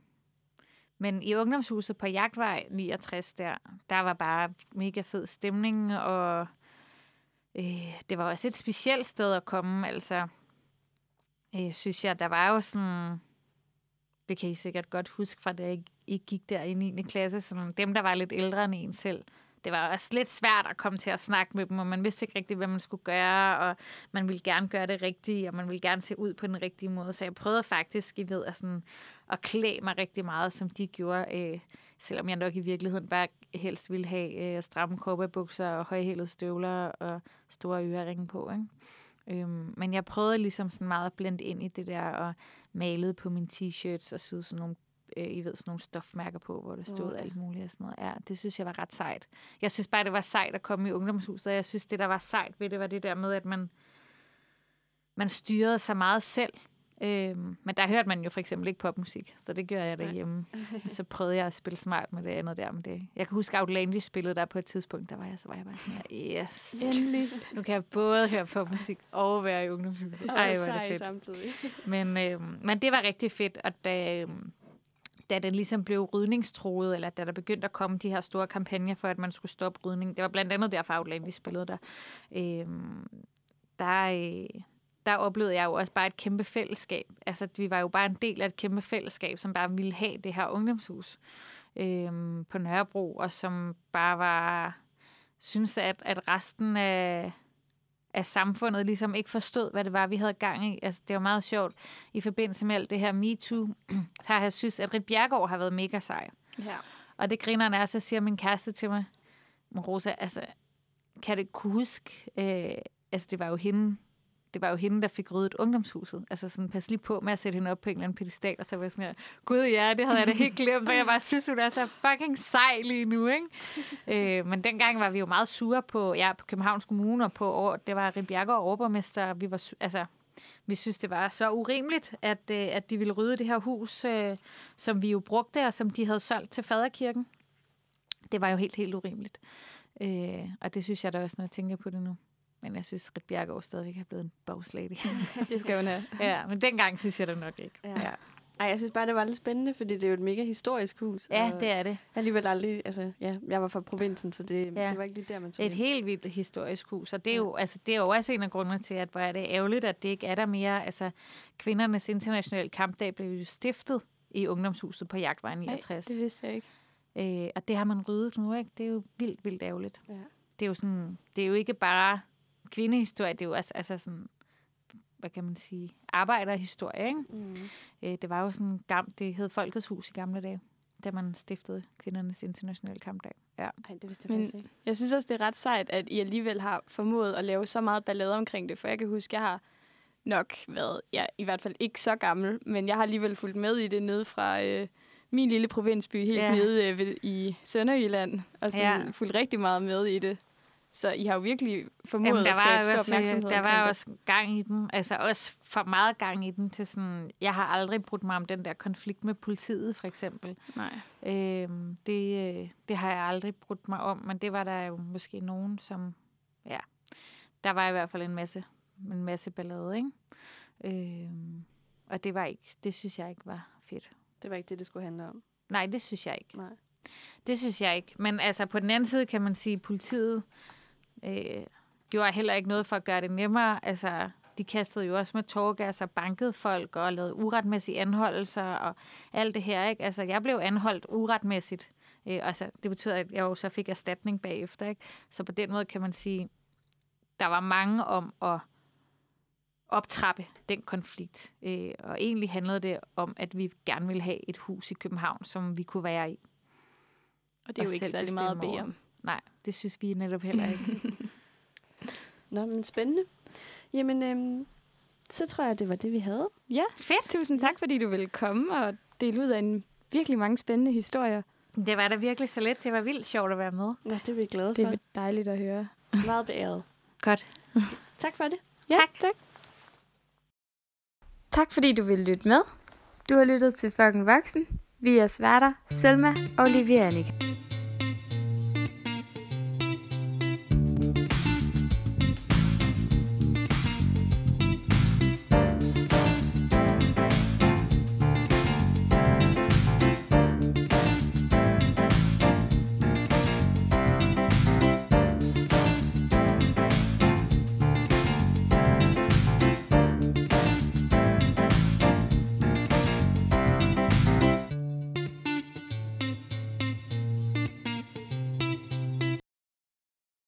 men i ungdomshuset på Jagtvej 69 der, der var bare mega fed stemning, og øh, det var også et specielt sted at komme, altså, øh, synes jeg, der var jo sådan, det kan I sikkert godt huske fra, da I, gik der i 9. klasse, sådan, dem, der var lidt ældre end en selv, det var også lidt svært at komme til at snakke med dem, og man vidste ikke rigtigt, hvad man skulle gøre, og man ville gerne gøre det rigtigt, og man ville gerne se ud på den rigtige måde. Så jeg prøvede faktisk, I ved, at, sådan, at klæde mig rigtig meget, som de gjorde, øh, selvom jeg nok i virkeligheden bare helst ville have øh, stramme kåbebukser og højhælede støvler og store øreringe på. Ikke? Øhm, men jeg prøvede ligesom sådan meget at blende ind i det der, og malede på mine t-shirts og syede sådan nogle øh, I ved, sådan nogle stofmærker på, hvor der stod oh, ja. alt muligt og sådan noget. Ja, det synes jeg var ret sejt. Jeg synes bare, det var sejt at komme i ungdomshuset, og jeg synes, det, der var sejt ved det, var det der med, at man, man styrede sig meget selv. Øhm, men der hørte man jo for eksempel ikke popmusik, så det gjorde jeg derhjemme. Og så prøvede jeg at spille smart med det andet der. Med det. Jeg kan huske, Outlandish spillede der på et tidspunkt, der var jeg, så var jeg bare sådan her, yes, Endelig. nu kan jeg både høre popmusik og være i ungdomshuset. Ej, hvor er det fedt. samtidig. Men, øh, men det var rigtig fedt, og da, øh, da det ligesom blev rydningstroet, eller da der begyndte at komme de her store kampagner for, at man skulle stoppe rydning, det var blandt andet derfor, Outlandish spillede der, øh, der, øh, der oplevede jeg jo også bare et kæmpe fællesskab. Altså, vi var jo bare en del af et kæmpe fællesskab, som bare ville have det her ungdomshus øh, på Nørrebro, og som bare var synes, at, at resten af, af samfundet ligesom ikke forstod, hvad det var, vi havde gang i. Altså, det var meget sjovt. I forbindelse med alt det her MeToo, har jeg synes, at Rit Bjergård har været mega sej. Ja. Og det griner er, så siger min kæreste til mig, "Men Rosa, altså, kan du kunne huske, øh, altså det var jo hende, det var jo hende, der fik ryddet ungdomshuset. Altså sådan, pas lige på med at sætte hende op på en eller anden pedestal, og så var jeg sådan her, gud ja, det havde jeg da helt glemt, og jeg bare synes, hun er så fucking sej lige nu, ikke? øh, men dengang var vi jo meget sure på, ja, på Københavns Kommune, og på, det var Rib og overborgmester, vi var, altså, vi synes, det var så urimeligt, at, øh, at de ville rydde det her hus, øh, som vi jo brugte, og som de havde solgt til faderkirken. Det var jo helt, helt urimeligt. Øh, og det synes jeg da også, når jeg tænker på det nu. Men jeg synes, Rit Bjergård stadigvæk er blevet en bogslady. Det skal hun have. ja, men dengang synes jeg det nok ikke. Ja. Ja, Ej, jeg synes bare, det var lidt spændende, fordi det er jo et mega historisk hus. ja det er det. Alligevel aldrig, altså, ja, jeg var fra provinsen, så det, Ja. det var ikke lige der, man tog Et helt vildt historisk hus, og det er, jo, altså, det er jo også en af grundene til, at hvor er det ærgerligt, at det ikke er der mere. Altså, kvindernes internationale kampdag blev jo stiftet i ungdomshuset på Jagtvej 69. Det vidste jeg ikke. Øh, og det har man ryddet nu, ikke? Det er jo vildt, vildt ærgerligt. Ja. Det er jo sådan, det er jo ikke bare kvindehistorie, det er jo også altså sådan, hvad kan man sige, arbejderhistorie, ikke? Mm. Øh, det var jo sådan, gam, det hed Folkets Hus i gamle dage, da man stiftede kvindernes internationale kampdag. Ja. Ej, det vidste jeg Men- faktisk ikke. Jeg synes også, det er ret sejt, at I alligevel har formået at lave så meget ballade omkring det. For jeg kan huske, jeg har nok været, ja, i hvert fald ikke så gammel, men jeg har alligevel fulgt med i det nede fra øh, min lille provinsby, helt Ja. nede øh, ved, i Sønderjylland, og så Ja. ja. fulgt rigtig meget med i det. Så I har jo virkelig formået Jamen, der at var, skabe i stor opmærksomhed der var det. også gang i den. Altså også for meget gang i den til sådan... Jeg har aldrig brudt mig om den der konflikt med politiet, for eksempel. Nej. Øhm, det, øh, det har jeg aldrig brudt mig om, men det var der jo måske nogen, som... Ja, der var i hvert fald en masse, en masse ballade, ikke? Øhm, og det var ikke... Det synes jeg ikke var fedt. Det var ikke det, det skulle handle om. Nej, det synes jeg ikke. Nej. Det synes jeg ikke. Men altså, på den anden side kan man sige, at politiet øh, gjorde heller ikke noget for at gøre det nemmere. Altså, de kastede jo også med tårgas og bankede folk og lavede uretmæssige anholdelser og alt det her. Ikke? Altså, jeg blev anholdt uretmæssigt. Øh, altså, det betyder, at jeg jo så fik erstatning bagefter. Ikke? Så på den måde kan man sige, der var mange om at optrappe den konflikt. Øh, og egentlig handlede det om, at vi gerne ville have et hus i København, som vi kunne være i. Og det er Og jo ikke særlig meget at bede om. Nej, det synes vi netop heller ikke. Nå, men spændende. Jamen, øhm, så tror jeg, det var det, vi havde. Ja, Fedt. tusind tak, fordi du ville komme og dele ud af en virkelig mange spændende historier. Det var da virkelig så let. Det var vildt sjovt at være med. Ja, det er vi glade Det for. er dejligt at høre. Meget beæret. Godt. Tak for det. Ja, tak. tak. Tak fordi du ville lytte med. Du har lyttet til Fucking Voksen. Vi er sværter, Selma og Olivia Annika.